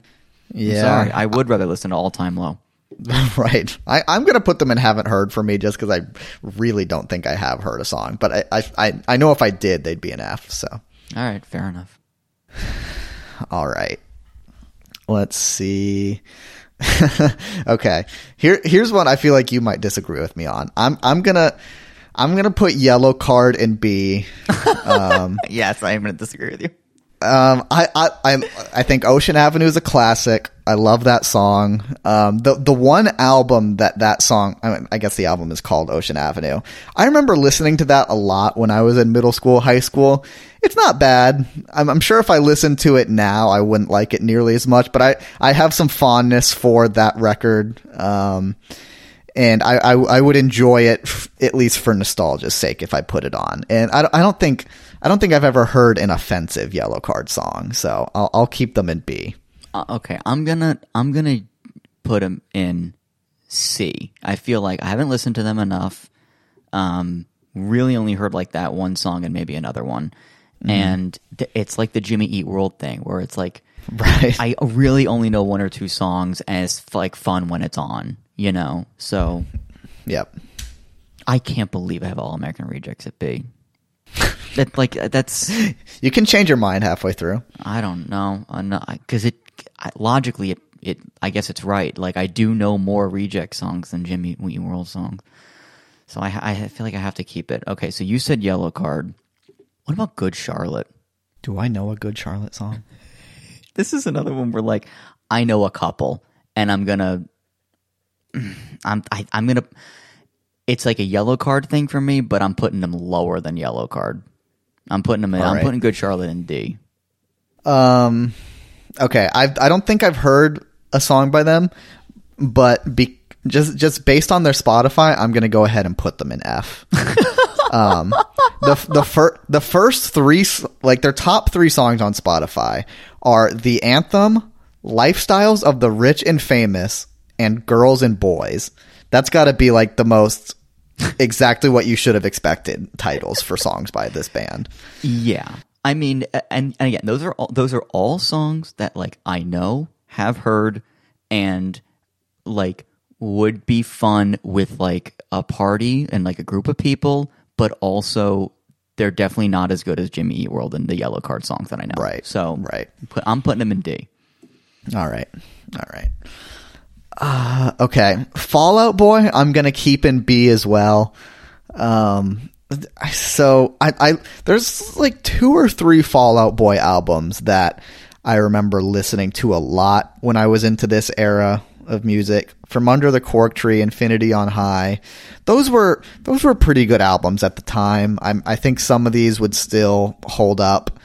I'm yeah, sorry. I would rather listen to all time low [laughs] right. I, I'm gonna put them in haven't heard for me just because I really don't think I have heard a song, but I, I I I know if I did, they'd be an F. So all right fair enough [sighs] all right, let's see. [laughs] okay. Here here's one I feel like you might disagree with me on. I'm I'm gonna I'm gonna put yellow card in B. [laughs] Um, yes, I am going to disagree with you. Um, I, I, I, I think Ocean Avenue is a classic. I love that song. Um, the, the one album that that song, I, mean, I guess the album is called Ocean Avenue. I remember listening to that a lot when I was in middle school, high school. It's not bad. I'm, I'm sure if I listened to it now, I wouldn't like it nearly as much, but I, I have some fondness for that record. Um, and I, I, I would enjoy it f- at least for nostalgia's sake if I put it on. And I, I don't think I don't think I've ever heard an offensive Yellow Card song, so I'll, I'll keep them in B. Uh, okay, I'm gonna I'm gonna put them in C. I feel like I haven't listened to them enough. Um, really only heard like that one song and maybe another one, and th- it's like the Jimmy Eat World thing where it's like Right. I really only know one or two songs and it's like fun when it's on, you know. So yep. I can't believe I have All American Rejects at B. that like uh, that's You can change your mind halfway through. I don't know uh, because it I, logically it, it I guess it's right. Like I do know more reject songs than Jimmy Eat World songs, so I I feel like I have to keep it. Okay, so you said Yellow Card. What about Good Charlotte? Do I know a good Charlotte song? [laughs] This is another one where like I know a couple, and I'm gonna [clears throat] I'm I, I'm gonna. It's like a yellow card thing for me, but I'm putting them lower than yellow card. I'm putting them. In, I'm right. putting Good Charlotte in D. Um, okay. I I don't think I've heard a song by them, but be, just just based on their Spotify, I'm gonna go ahead and put them in F. [laughs] um, the the fir- the first three like their top three songs on Spotify are the anthem, lifestyles of the rich and famous, and girls and boys. That's got to be like the most exactly what you should have expected titles for songs by this band. Yeah, I mean, and, and again, those are all, those are all songs that like I know, have heard, and like would be fun with like a party and like a group of people, but also they're definitely not as good as Jimmy Eat World and the Yellow Card songs that I know. Right, So right. I'm putting them in D. All right. All right. Uh, okay. Fallout Boy, I'm to keep in B as well. Um, so I, I, there's like two or three Fallout Boy albums that I remember listening to a lot when I was into this era of music. From Under the Cork Tree, Infinity on High. Those were, those were pretty good albums at the time. I'm, I think some of these would still hold up.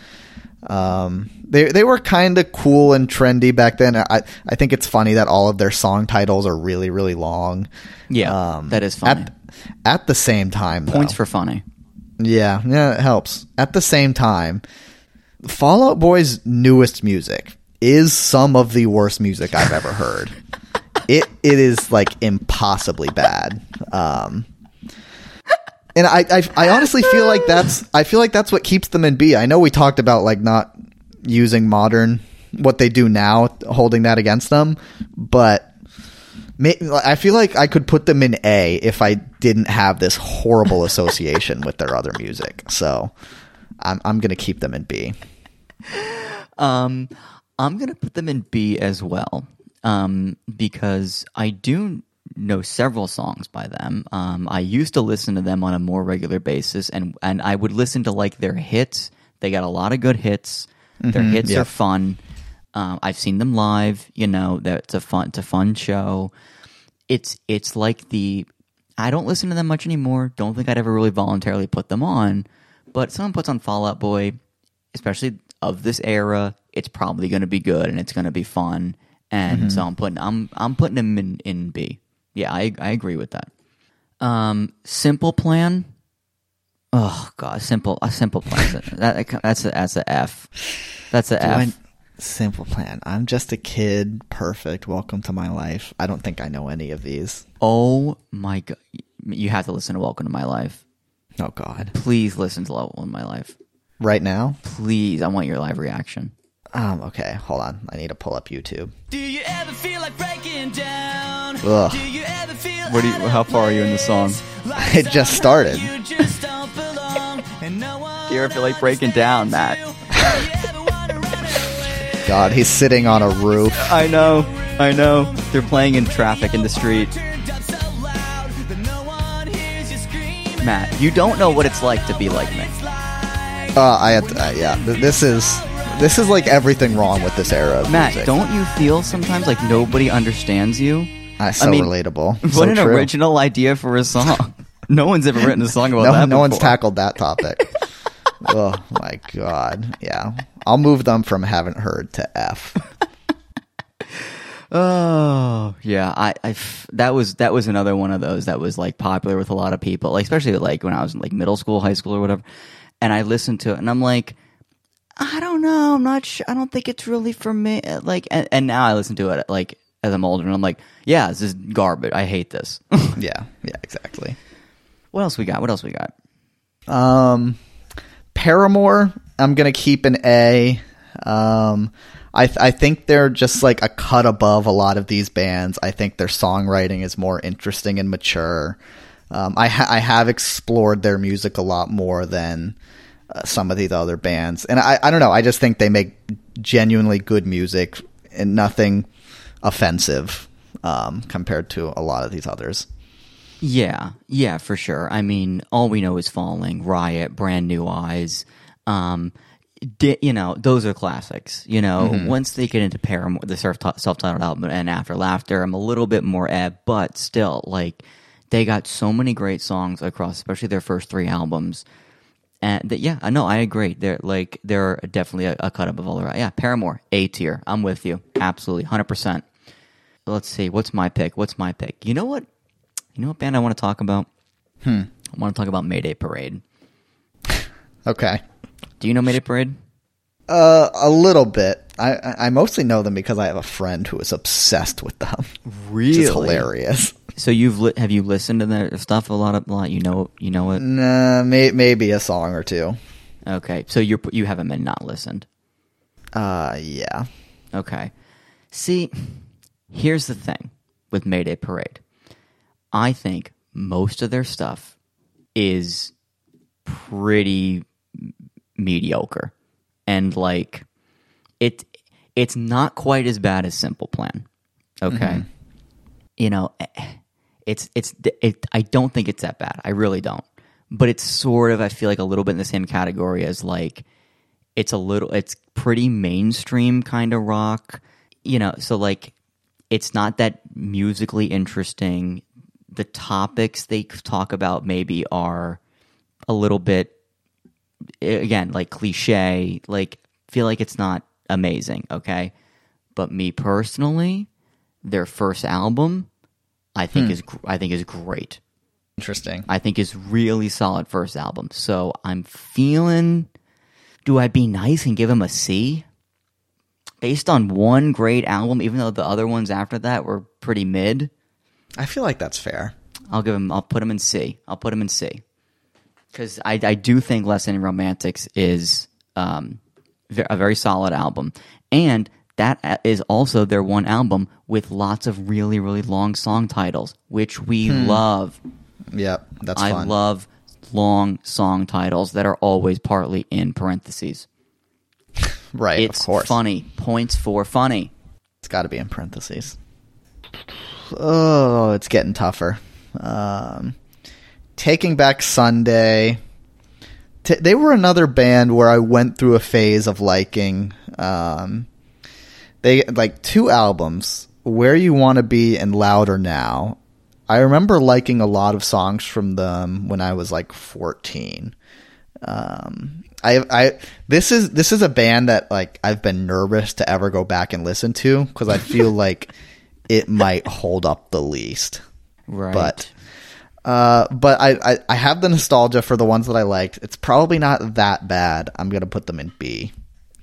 Um, they they were kind of cool and trendy back then. I I think it's funny that all of their song titles are really really long. Yeah, that is funny. At at the same time, Points though- for funny. yeah, yeah, it helps. At the same time, Fallout Boy's newest music is some of the worst music I've ever heard. [laughs] it it is like impossibly bad. Um, and I, I I honestly feel like that's I feel like that's what keeps them in B. I know we talked about like not using modern what they do now, holding that against them, but I feel like I could put them in A if I didn't have this horrible [laughs] association with their other music. So I'm I'm gonna keep them in B. Um, I'm gonna put them in B as well, um, because I do know several songs by them. Um, I used to listen to them on a more regular basis, and and I would listen to like their hits. They got a lot of good hits. Their hits yeah. are fun. Um, I've seen them live. You know, that's a fun, it's a fun show. It's it's like the. I don't listen to them much anymore. Don't think I'd ever really voluntarily put them on. But someone puts on Fallout Boy, especially of this era, it's probably going to be good and it's going to be fun. And so I'm putting I'm I'm putting them in in B. Yeah, I I agree with that. Um, Simple Plan. Oh god, simple a simple plan. [laughs] that, that's a that's a F. That's a F. simple plan. I'm just a kid. Perfect. Welcome to my life. I don't think I know any of these. Oh my god, you have to listen to Welcome to My Life. Oh God. Please listen to Welcome to My Life. Right now? Please, I want your live reaction. Um. Okay. Hold on. I need to pull up YouTube. Do you ever feel like breaking down? Ugh. Do you ever feel What do you- how far are you in the song? Like [laughs] It just started. you just don't belong, and no [laughs] one Do you ever feel like breaking down, Matt? understands you. Do you ever wanna run away? [laughs] God, he's sitting on a roof. I know, I know. they're playing in traffic in the street. Matt, you don't know what it's like to be like me. Uh, I uh, yeah. This is this is like everything wrong with this era of Matt, music. don't you feel sometimes like nobody understands you? Uh, so I mean, relatable. [laughs] What so an true. original idea for a song. [laughs] no one's ever written a song about No, that. no one's tackled that topic. [laughs] oh my god. Yeah. I'll move them from haven't heard to F. Oh yeah, I, I f- that was that was another one of those that was like popular with a lot of people, like especially like when I was in like middle school, high school, or whatever. And I listened to it, and I'm like, I don't know, I'm not sure. I don't think it's really for me. Like, and, and now I listen to it like as I'm older, and I'm like, yeah, this is garbage. I hate this. [laughs] Yeah. Yeah, exactly. what else we got? What else we got? Um, Paramore, I'm gonna keep an A. Um, I th- I think they're just like a cut above a lot of these bands. I think their songwriting is more interesting and mature. Um, I ha- I have explored their music a lot more than uh, some of these other bands, and I I don't know. I just think they make genuinely good music and nothing offensive um, compared to a lot of these others. Yeah, yeah, for sure. I mean, all we know is falling, riot, brand new eyes. Um, di- you know, those are classics. You know, once they get into Paramore, the self self-titled album, and After Laughter, I'm a little bit more ebb, but still, like, they got so many great songs across, especially their first three albums. And that, yeah, I know, I agree. They're like they're definitely a, a cut above all the rest. Yeah, Paramore, A tier. I'm with you, absolutely, hundred percent. Let's see, what's my pick? What's my pick? You know what? You know what band I want to talk about? Hmm. I want to talk about Mayday Parade. [laughs] Okay. Do you know Mayday Parade? Uh, a little bit. I I mostly know them because I have a friend who is obsessed with them. [laughs] Which is hilarious. So you've li- have you listened to their stuff a lot? Of, a lot. You know, you know it. Nah, may, maybe a song or two. Okay, so you you haven't been not listened. Uh, yeah. Okay. See, here's the thing with Mayday Parade. I think most of their stuff is pretty mediocre. And like it it's not quite as bad as Simple Plan. Okay? You know, eh, it's it's it I don't think it's that bad. I really don't. But it's sort of I feel like a little bit in the same category as like it's a little it's pretty mainstream kind of rock you know so like it's not that musically interesting the topics they talk about maybe are a little bit again like cliche like feel like it's not amazing okay but me personally their first album i think is i think is great Interesting. I think is really solid first album. So I'm feeling. Do I be nice and give him a C? Based on one great album, even though the other ones after that were pretty mid, I feel like that's fair. I'll give him. I'll put him in C. I'll put him in C. Because I, I do think Lesson in Romantics is um, a very solid album, and that is also their one album with lots of really really long song titles, which we love. Yep, that's I fun. love long song titles that are always partly in parentheses. [laughs] right, It's of course. funny. Points for funny. It's got to be in parentheses. Oh, it's getting tougher. Um, Taking Back Sunday. T- they were another band where I went through a phase of liking. Um, they like two albums, Where You Want to Be and Louder Now. I remember liking a lot of songs from them when I was like 14. Um, I, I, this is this is a band that like I've been nervous to ever go back and listen to because I feel [laughs] like it might hold up the least. Right. But, uh, but I, I I have the nostalgia for the ones that I liked. It's probably not that bad. I'm gonna put them in B.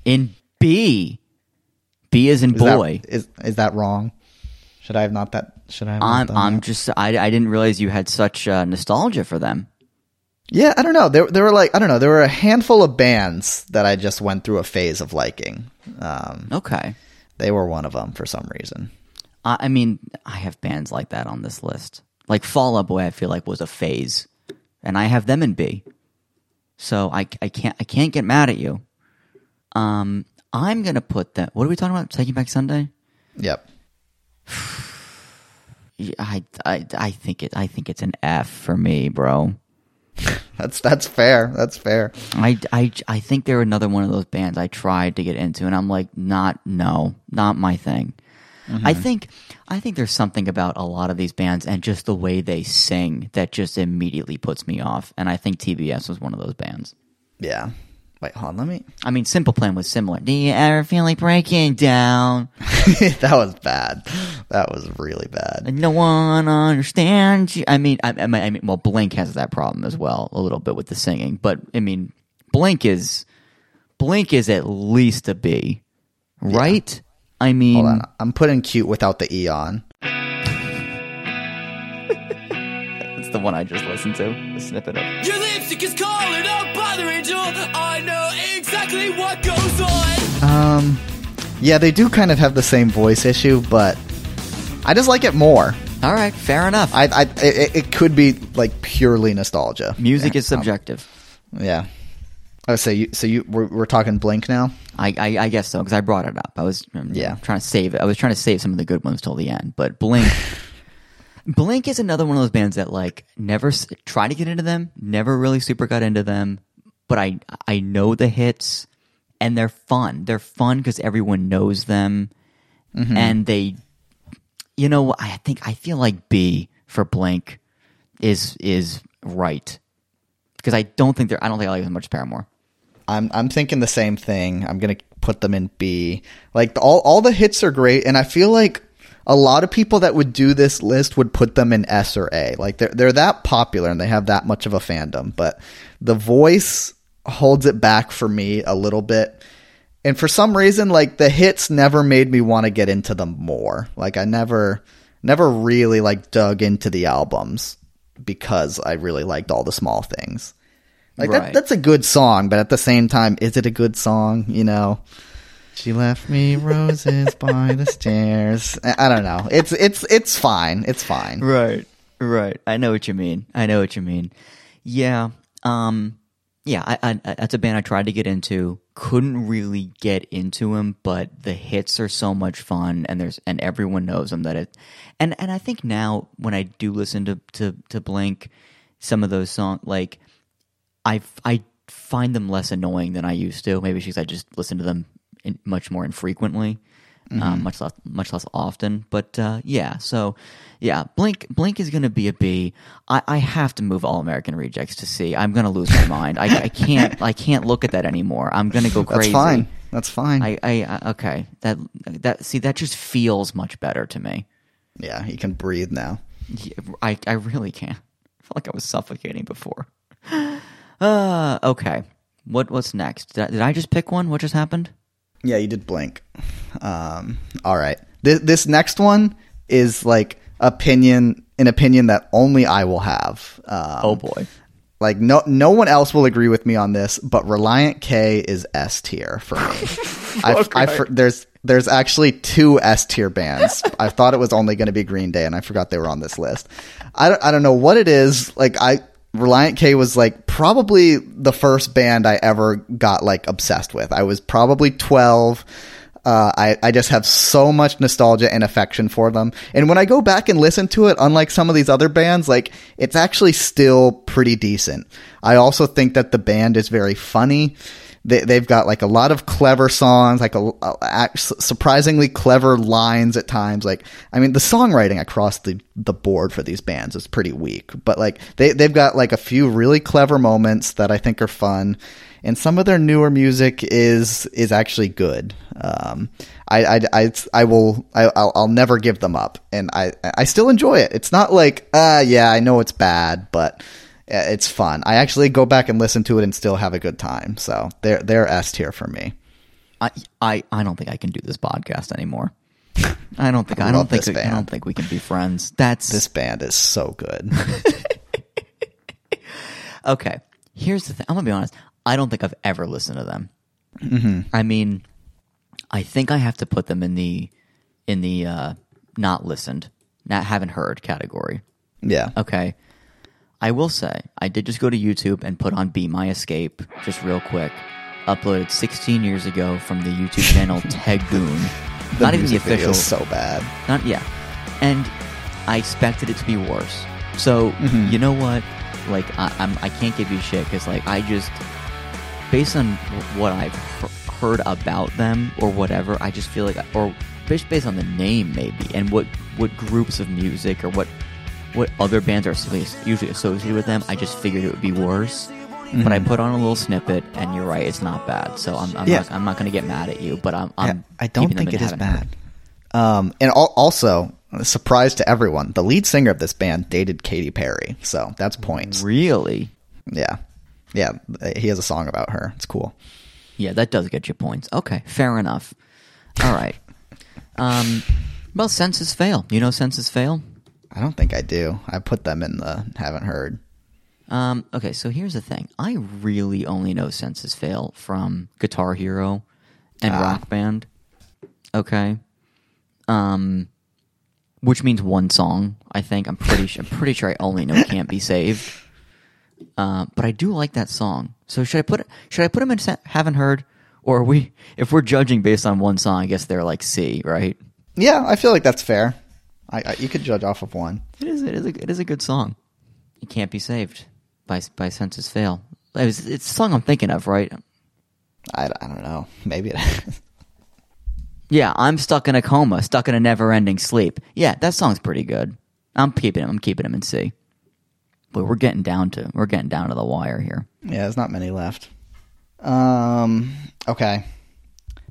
in B, B is in Is boy. is is that wrong? Should I have not that? Should I? Have I'm I'm that? just I, I didn't realize you had such uh, nostalgia for them. Yeah, I don't know. There, there were like I don't know. There were a handful of bands that I just went through a phase of liking. Um, Okay. they were one of them for some reason. I, I mean, I have bands like that on this list. Like Fall Out Boy, I feel like was a phase, and I have them in B. So I, I can't I can't get mad at you. Um, I'm gonna put that. What are we talking about? Taking Back Sunday. Yep. [sighs] I, I I think it I think it's an F for me, bro. [laughs] That's that's fair. That's fair. I, I, I think they're another one of those bands I tried to get into, and I'm like, not, no, not my thing. Mm-hmm. I think, I think there's something about a lot of these bands and just the way they sing that just immediately puts me off. And I think TBS was one of those bands. Yeah. Wait, hold on. Let me. I mean, Simple Plan was similar. Do you ever feel like breaking down? [laughs] that was bad. That was really bad. No one understands you. I mean, I, I mean, well, Blink has that problem as well, a little bit with the singing. But I mean, Blink is Blink is at least a B, right? I mean, Hold on. I'm putting cute without the E on. The one I just listened to. The snippet of. Your lipstick is calling up by the angel. I know exactly what goes on. Um, yeah, they do kind of have the same voice issue, but I just like it more. All right, fair enough. I, I, it, it could be like purely nostalgia. Music Yeah, is subjective. um, yeah. Oh, so you, so you, we're, we're talking Blink now. I, I, I guess so because I brought it up. I was um, Yeah. trying to save it. I was trying to save some of the good ones till the end. But Blink, [laughs] Blink is another one of those bands that like never s- try to get into them. Never really super got into them. But I I know the hits, and they're fun. They're fun because everyone knows them, mm-hmm. and they, you know, I think I feel like B for Blink is is right because I don't think they're I don't think I like them as much Paramore. I'm I'm thinking the same thing. I'm gonna put them in B. Like all all the hits are great, and I feel like a lot of people that would do this list would put them in S or A. Like they're they're that popular and they have that much of a fandom, but the voice holds it back for me a little bit. And for some reason, like the hits never made me want to get into them more. Like I never never really like dug into the albums because I really liked all the small things. Like Right. that, that's a good song, but at the same time, is it a good song? You know, she left me roses by the stairs. I don't know. It's it's it's fine. It's fine. Right, right. I know what you mean. I know what you mean. Yeah, um, yeah. I, I, that's a band I tried to get into. Couldn't really get into them, but the hits are so much fun, and there's and everyone knows them that it. And and I think now when I do listen to to to Blink, some of those songs like I I find them less annoying than I used to. Maybe because I just listen to them much more infrequently, um, much less much less often. But uh, yeah, so yeah, Blink Blink is going to be a B. I, I have to move All American Rejects to C. I'm going to lose my mind. I, I can't I can't look at that anymore. I'm going to go [laughs] crazy. That's fine. That's fine. I, I I- okay that that see that just feels much better to me. yeah, you can breathe now. Yeah, I I really can't. I felt like I was suffocating before. [sighs] Uh, okay. What what's next? Did I, did I just pick one? What just happened? Yeah, you did blink. Um, all right. This this next one is like opinion, an opinion that only I will have. Um, Oh boy. Like no no one else will agree with me on this, but Relient K is S tier for me. [laughs] I, I, there's there's actually two S tier bands. [laughs] I thought it was only going to be Green Day, and I forgot they were on this list. I don't, I don't know what it is. Like I Relient K was like probably the first band I ever got like obsessed with. I was probably twelve. Uh, I, I just have so much nostalgia and affection for them. And when I go back and listen to it, unlike some of these other bands, like, it's actually still pretty decent. I also think that the band is very funny. They, they've got like a lot of clever songs, like a, a- surprisingly clever lines at times. Like, I mean, the songwriting across the, the board for these bands is pretty weak, but like, they, they've got like a few really clever moments that I think are fun and some of their newer music is is actually good. Um, I, I, I, I will I, I'll, I'll never give them up, and I I still enjoy it. It's not like uh yeah I know it's bad, but it's fun. I actually go back and listen to it and still have a good time. So they're they're S tier for me. I I I don't think I can do this podcast anymore. I don't think [laughs] I, love don't think I don't think we can be friends. That's This band is so good. [laughs] okay. Here's the thing. I'm gonna be honest. I don't think I've ever listened to them. Mm-hmm. I mean, I think I have to put them in the in the uh, not listened, not haven't heard category. yeah. Okay. I will say, I did just go to YouTube and put on Be My Escape, just real quick. Uploaded 16 years ago from the YouTube channel [laughs] Tegoon. Not even the official. so bad. Not yeah. And I expected it to be worse. So Mm-hmm. you know what? Like I, I'm, I can't give you shit because like I just, based on what I've he- heard about them or whatever, I just feel like, or based based on the name maybe and what what groups of music or what what other bands are usually associated with them, I just figured it would be worse. But I put on a little snippet, and you're right, it's not bad. So I'm, I'm Mm-hmm. Yeah. not I'm not going to get mad at you, but I'm, I'm Yeah, I don't think in it is bad. Um, and al- also, a surprise to everyone, the lead singer of this band dated Katy Perry, so that's points. Really? Yeah, yeah, he has a song about her. It's cool. Yeah, that does get you points. Okay, fair enough. All right. [laughs] Um, well, senses fail. You know senses fail. I don't think I do. I put them in the haven't heard. Um, okay, so here's the thing. I really only know senses fail from Guitar Hero and Ah. Rock Band. Okay. Um, which means one song. I think I'm pretty. Sure, I'm pretty sure I only know "Can't Be Saved." Uh, but I do like that song. So should I put? Should I put them in? Haven't heard, or we? If we're judging based on one song, I guess they're like C, right? Yeah, I feel like that's fair. I, I you could judge off of one. It is. It is. A, it is a good song. It can't be saved by by senses fail. It was, it's the song I'm thinking of, right? I, I don't know. Maybe it is. [laughs] Yeah, I'm stuck in a coma, stuck in a never-ending sleep. Yeah, that song's pretty good. I'm keeping him. I'm keeping him in C. But we're getting down to we're getting down to the wire here. Yeah, there's not many left. Um, okay.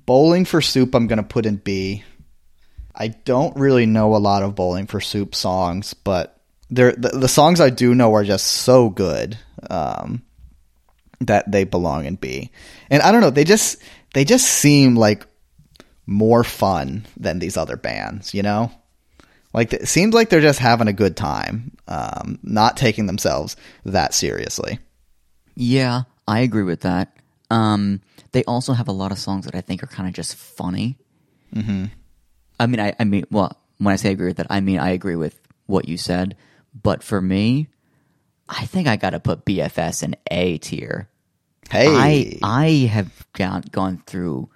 Bowling for Soup, I'm going to put in B. I don't really know a lot of Bowling for Soup songs, but the, the songs I do know are just so good um, that they belong in B. And I don't know, they just they just seem like more fun than these other bands, you know? Like it seems like they're just having a good time, um, not taking themselves that seriously. Yeah, I agree with that. Um, they also have a lot of songs that I think are kind of just funny. Mm-hmm. I mean, I, I mean, well, when I say I agree with that, I mean I agree with what you said. But for me, I think I got to put BFS in A tier. Hey, I I have gone gone through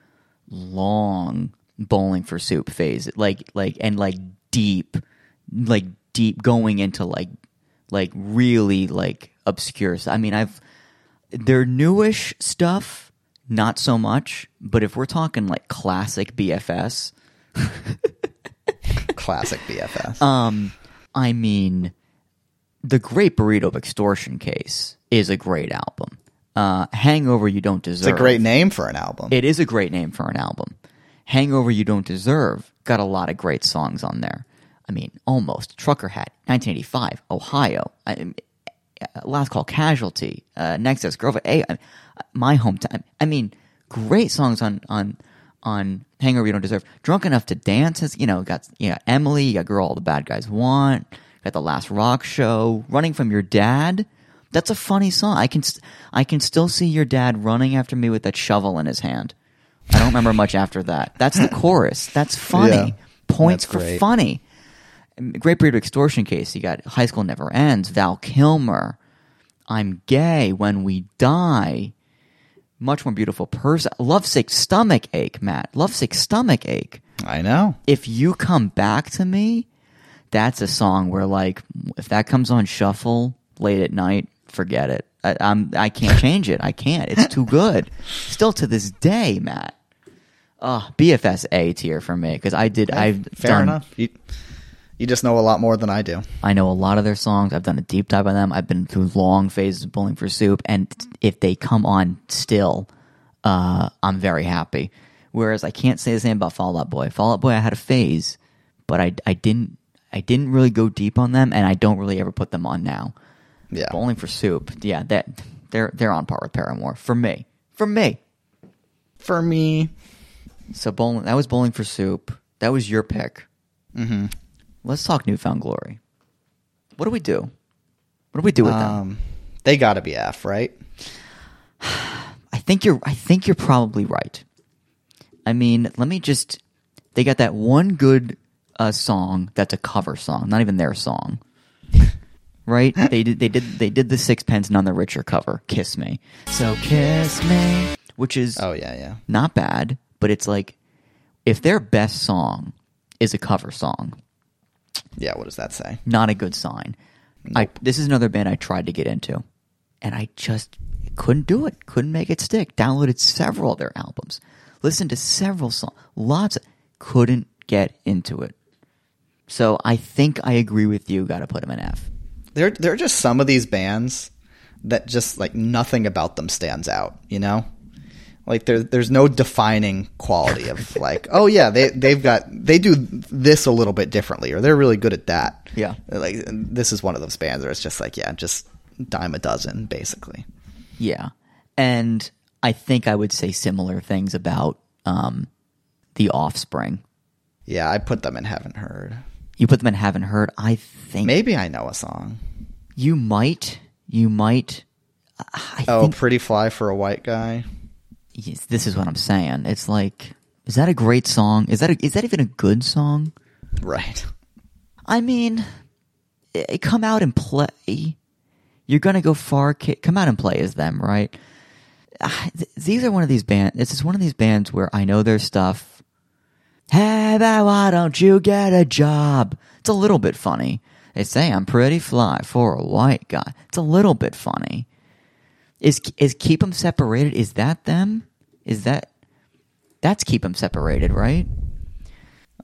long bowling for soup phase, like like and like deep, like deep going into like like really like obscure. I mean, I've their newish stuff, not so much. But if we're talking like classic BFS, [laughs] classic BFS. um, I mean, the Great Burrito of Extortion Case is a great album. Uh, Hangover You Don't Deserve. it's a great name for an album. It is a great name for an album. Hangover You Don't Deserve got a lot of great songs on there. I mean, almost. Trucker Hat, 1985, Ohio. I, uh, Last Call Casualty, uh, Next Ex Girlfriend, A, uh, My Hometown. I mean, great songs on, on, on Hangover You Don't Deserve. Drunk Enough to Dance has, you know, got, you got Emily, you got Girl All the Bad Guys Want, got The Last Rock Show, Running from Your Dad. That's a funny song. I can, st- I can still see your dad running after me with that shovel in his hand. I don't remember much after that. That's the chorus. That's [laughs] funny. Yeah, Points that's for great. funny. Great Burrito Extortion Case. You got High School Never Ends. Val Kilmer. I'm gay when we die. Much more beautiful person. Lovesick stomach ache, Matt. Lovesick stomach ache. I know. If you come back to me, that's a song where like if that comes on shuffle late at night, forget it. I, I'm I can't [laughs] change it. I can't. It's too good. Still to this day, Matt. Ah, oh, BFS A tier for me because I did. I've Fair done, enough. You, you just know a lot more than I do. I know a lot of their songs. I've done a deep dive on them. I've been through long phases of Bowling for Soup, and if they come on still, uh, I'm very happy. Whereas I can't say the same about Fall Out Boy. Fall Out Boy, I had a phase, but I, I didn't I didn't really go deep on them, and I don't really ever put them on now. Yeah. Bowling for Soup, yeah, that they're they're on par with Paramore for me. For me. For me, So bowling that was Bowling for Soup. That was your pick. Mm-hmm. Let's talk Newfound Glory. What do we do? What do we do with them? um, they got to be F, right? I think you're I think you're probably right. I mean, let me just they got that one good uh, song that's a cover song, not even their song. [laughs] Right? they did they did they did the Sixpence None the Richer cover, Kiss Me. So kiss me, which is Oh yeah, yeah. not bad, but it's like if their best song is a cover song, Yeah, what does that say? Not a good sign. I this is another band I tried to get into, and I just couldn't do it. Couldn't make it stick. Downloaded several of their albums, listened to several songs, lots. Of, couldn't get into it. So I think I agree with you. Got to put them in F. There, there are just some of these bands that just like nothing about them stands out. You know, like there, there's no defining quality of [laughs] like, oh yeah, they they've got they do this a little bit differently, or they're really good at that. Yeah. like this is one of those bands where it's just like, yeah, just dime a dozen, basically. Yeah, and I think I would say similar things about um, the Offspring. Yeah, I put them in haven't heard. You put them in haven't heard. I think Maybe I know a song. you might. You might. I Oh, think pretty fly for a white guy. Yes, this is what I'm saying. It's like, is that a great song? Is that a, is that even a good song? Right. I mean, eh, come out and play. You're gonna go far. Come out and play as them, right? Ah, These are one of these bands. This is one of these bands where I know their stuff. Hey, but why don't you get a job? It's a little bit funny. They say I'm pretty fly for a white guy. It's a little bit funny. Is is keep them separated? Is that them? Is that that's keep them separated, right?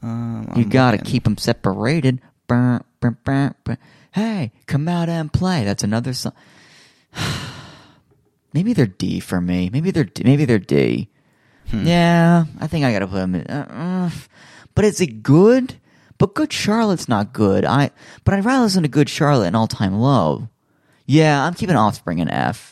Um, You I'm gotta looking. keep them separated. Brr, brr, brr. Hey, come out and play. That's another song. [sighs] maybe they're D for me. Maybe they're D. maybe they're D. Yeah, I think I gotta put them in. Uh, uh, but is it good? But Good Charlotte's not good. I but I'd rather listen to Good Charlotte and All Time Low. Yeah, I'm keeping Offspring in F.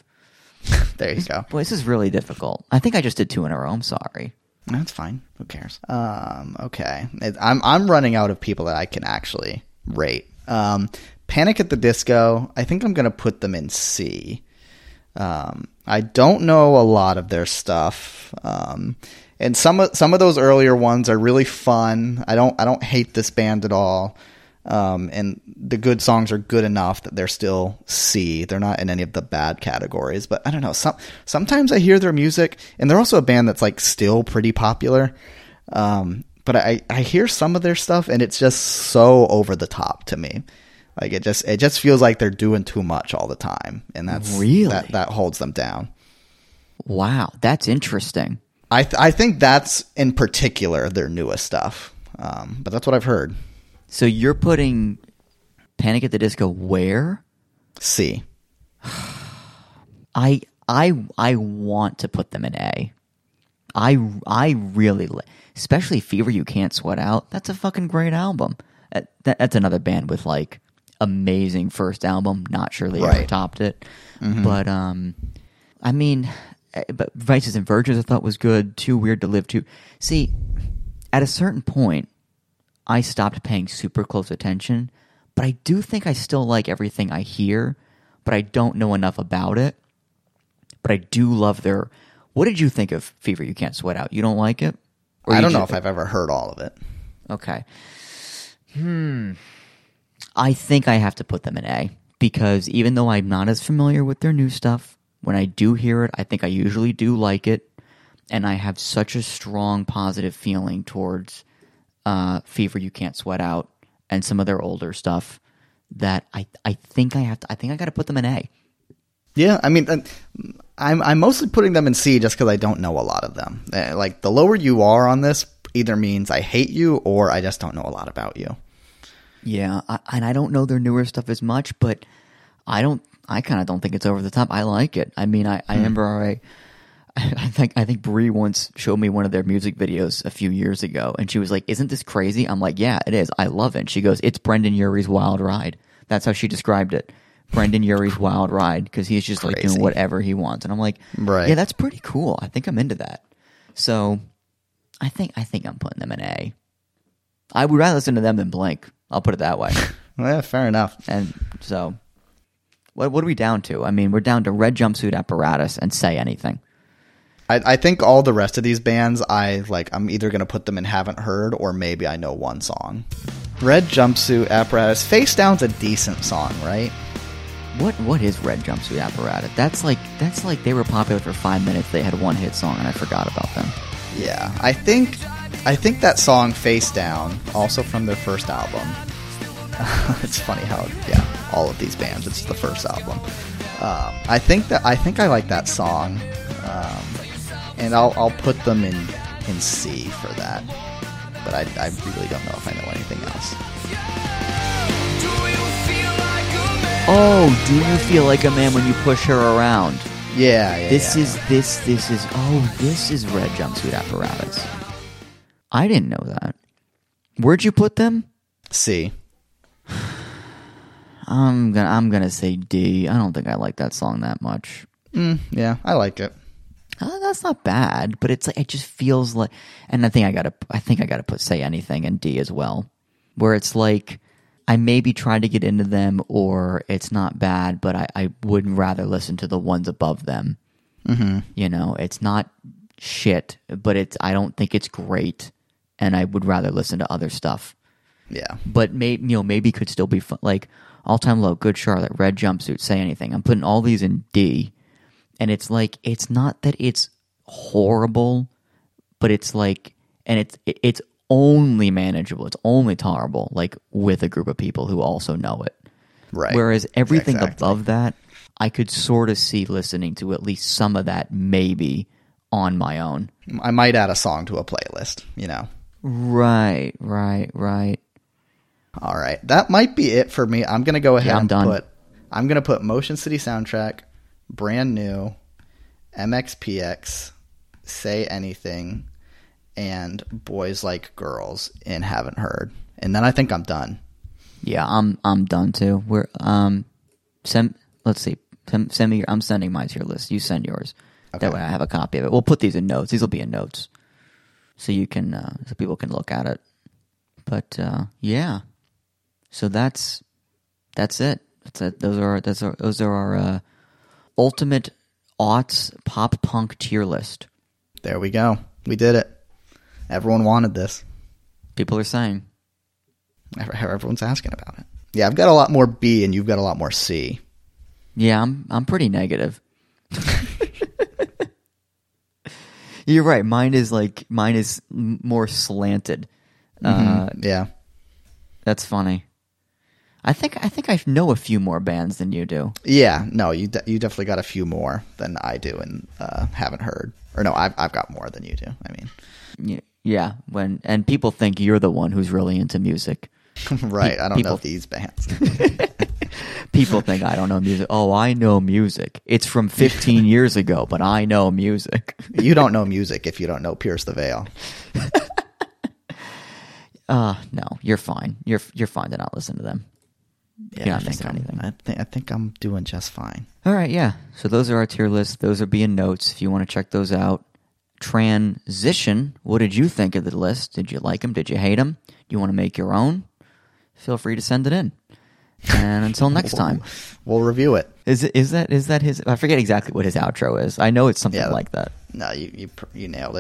[laughs] There you go. Boy, this is really difficult. I think I just did two in a row. I'm sorry. That's fine. Who cares? Um, okay, It- I'm I'm running out of people that I can actually rate. Um, Panic at the Disco. I think I'm gonna put them in C. Um, I don't know a lot of their stuff, um, and some of some of those earlier ones are really fun. I don't I don't hate this band at all. Um, and the good songs are good enough that they're still C. They're not in any of the bad categories. But I don't know. Some sometimes I hear their music, and they're also a band that's like still pretty popular. Um, but I I hear some of their stuff, and it's just so over the top to me. Like it just it just feels like they're doing too much all the time, and that's Really? that that holds them down. Wow, that's interesting. I th- I think that's in particular their newest stuff. Um, but that's what I've heard. So you're putting Panic at the Disco where? C. [sighs] I I I want to put them in A. I I really li- especially Fever You Can't Sweat Out. That's a fucking great album. That, that- that's another band with like amazing first album. Not sure they ever topped it. But um I mean eh, but Vices and Virtues I thought was good. Too Weird to Live Too. See, at a certain point I stopped paying super close attention, but I do think I still like everything I hear, but I don't know enough about it. But I do love their. What did you think of Fever You Can't Sweat Out? You don't like it? Or I don't know if I've ever heard all of it. Okay. Hmm. I think I have to put them in A because even though I'm not as familiar with their new stuff, when I do hear it, I think I usually do like it. And I have such a strong positive feeling towards uh, Fever You Can't Sweat Out and some of their older stuff that I, I think I have to, I think I got to put them in A. Yeah, I mean, I'm I'm mostly putting them in C just because I don't know a lot of them. Uh, Like the lower you are on this, either means I hate you or I just don't know a lot about you. Yeah, I, and I don't know their newer stuff as much, but I don't. I kind of don't think it's over the top. I like it. I mean, I, I remember I, I think I think Bree once showed me one of their music videos a few years ago, and she was like, "Isn't this crazy?" I'm like, "Yeah, it is. I love it." She goes, "It's Brendon Urie's Wild Ride." That's how she described it. Brendon Urie's Wild Ride because he's just like doing whatever he wants, and I'm like, Right. Yeah, that's pretty cool. I think I'm into that. So, I think I think I'm putting them in A. I would rather listen to them than Blink. I'll put it that way. [laughs] Yeah, fair enough. And so, what what are we down to? I mean, we're down to red jumpsuit apparatus and say anything. I, I think all the rest of these bands, I like. I'm either gonna put them in haven't heard or maybe I know one song. Red jumpsuit apparatus. Face down's a decent song, right? What what is red jumpsuit apparatus? That's like that's like they were popular for five minutes. They had one hit song, and I forgot about them. Yeah, I think I think that song "Face Down," also from their first album, [laughs] it's funny how yeah, all of these bands. It's the first album. Um, I think that I think I like that song, um, and I'll I'll put them in in C for that. But I, I really don't know if I know anything else. Oh, do you feel like a man when you push her around? Yeah, yeah. This yeah, is yeah. this this is oh this is red jumpsuit apparatus. I didn't know that. Where'd you put them? C. [sighs] I'm gonna I'm gonna say D. I don't think I like that song that much. Mm, yeah, I like it. Uh, that's not bad, but it's like it just feels like, and I think I gotta I think I gotta put say anything in D as well, where it's like I maybe tried to get into them, or it's not bad, but I, I would rather listen to the ones above them. Mm-hmm. You know, it's not shit, but it's I don't think it's great, and I would rather listen to other stuff. Yeah. But may you know maybe could still be fun. Like all time low, good Charlotte, red jumpsuit, say anything. I'm putting all these in D, and it's like it's not that it's horrible, but it's like, and it's it's only manageable. It's only tolerable, like with a group of people who also know it. Right. Whereas everything Exactly. above that, I could sort of see listening to at least some of that maybe on my own. I might add a song to a playlist, you know. Right, right, right. All right. That might be it for me. I'm going to go ahead Yeah, I'm and done. put I'm going to put Motion City soundtrack, brand new, MXPX, say anything and boys like girls in haven't heard. And then I think I'm done. Yeah, I'm I'm done too. We're um, send let's see, send, send me. Your, I'm sending my tier list. You send yours. Okay. That way, I have a copy of it. We'll put these in notes. These will be in notes, so you can uh, so people can look at it. But uh, yeah, so that's that's it. That's it. Those are those are those are our uh, ultimate aughts pop punk tier list. There we go. We did it. Everyone wanted this. People are saying. Everyone's asking about it. Yeah, I've got a lot more B and you've got a lot more C. Yeah, I'm I'm pretty negative. [laughs] You're right. Mine is like mine is more slanted. Uh, Yeah. that's funny. I think I think I know a few more bands than you do. Yeah, no, you de- you definitely got a few more than I do and uh, haven't heard. Or no, I've I've got more than you do. I mean, Yeah, when and people think you're the one who's really into music. [laughs] right? I don't know these bands. [laughs] People think I don't know music. Oh, I know music. It's from 15 [laughs] years ago, but I know music. you don't know music if you don't know Pierce the Veil. Uh, no, you're fine. You're you're fine to not listen to them. Yeah, You're I think missing I'm, anything. I think I think I'm doing just fine. All right, yeah. So those are our tier lists. Those are being notes if you want to check those out. Transition. What did you think of the list? Did you like them? Did you hate them? Do you want to make your own? Feel free to send it in. And until [laughs] next time, We'll review it. is it is that is that his? I forget exactly what his outro is. I know it's something Yeah. like that. No, you you you nailed it.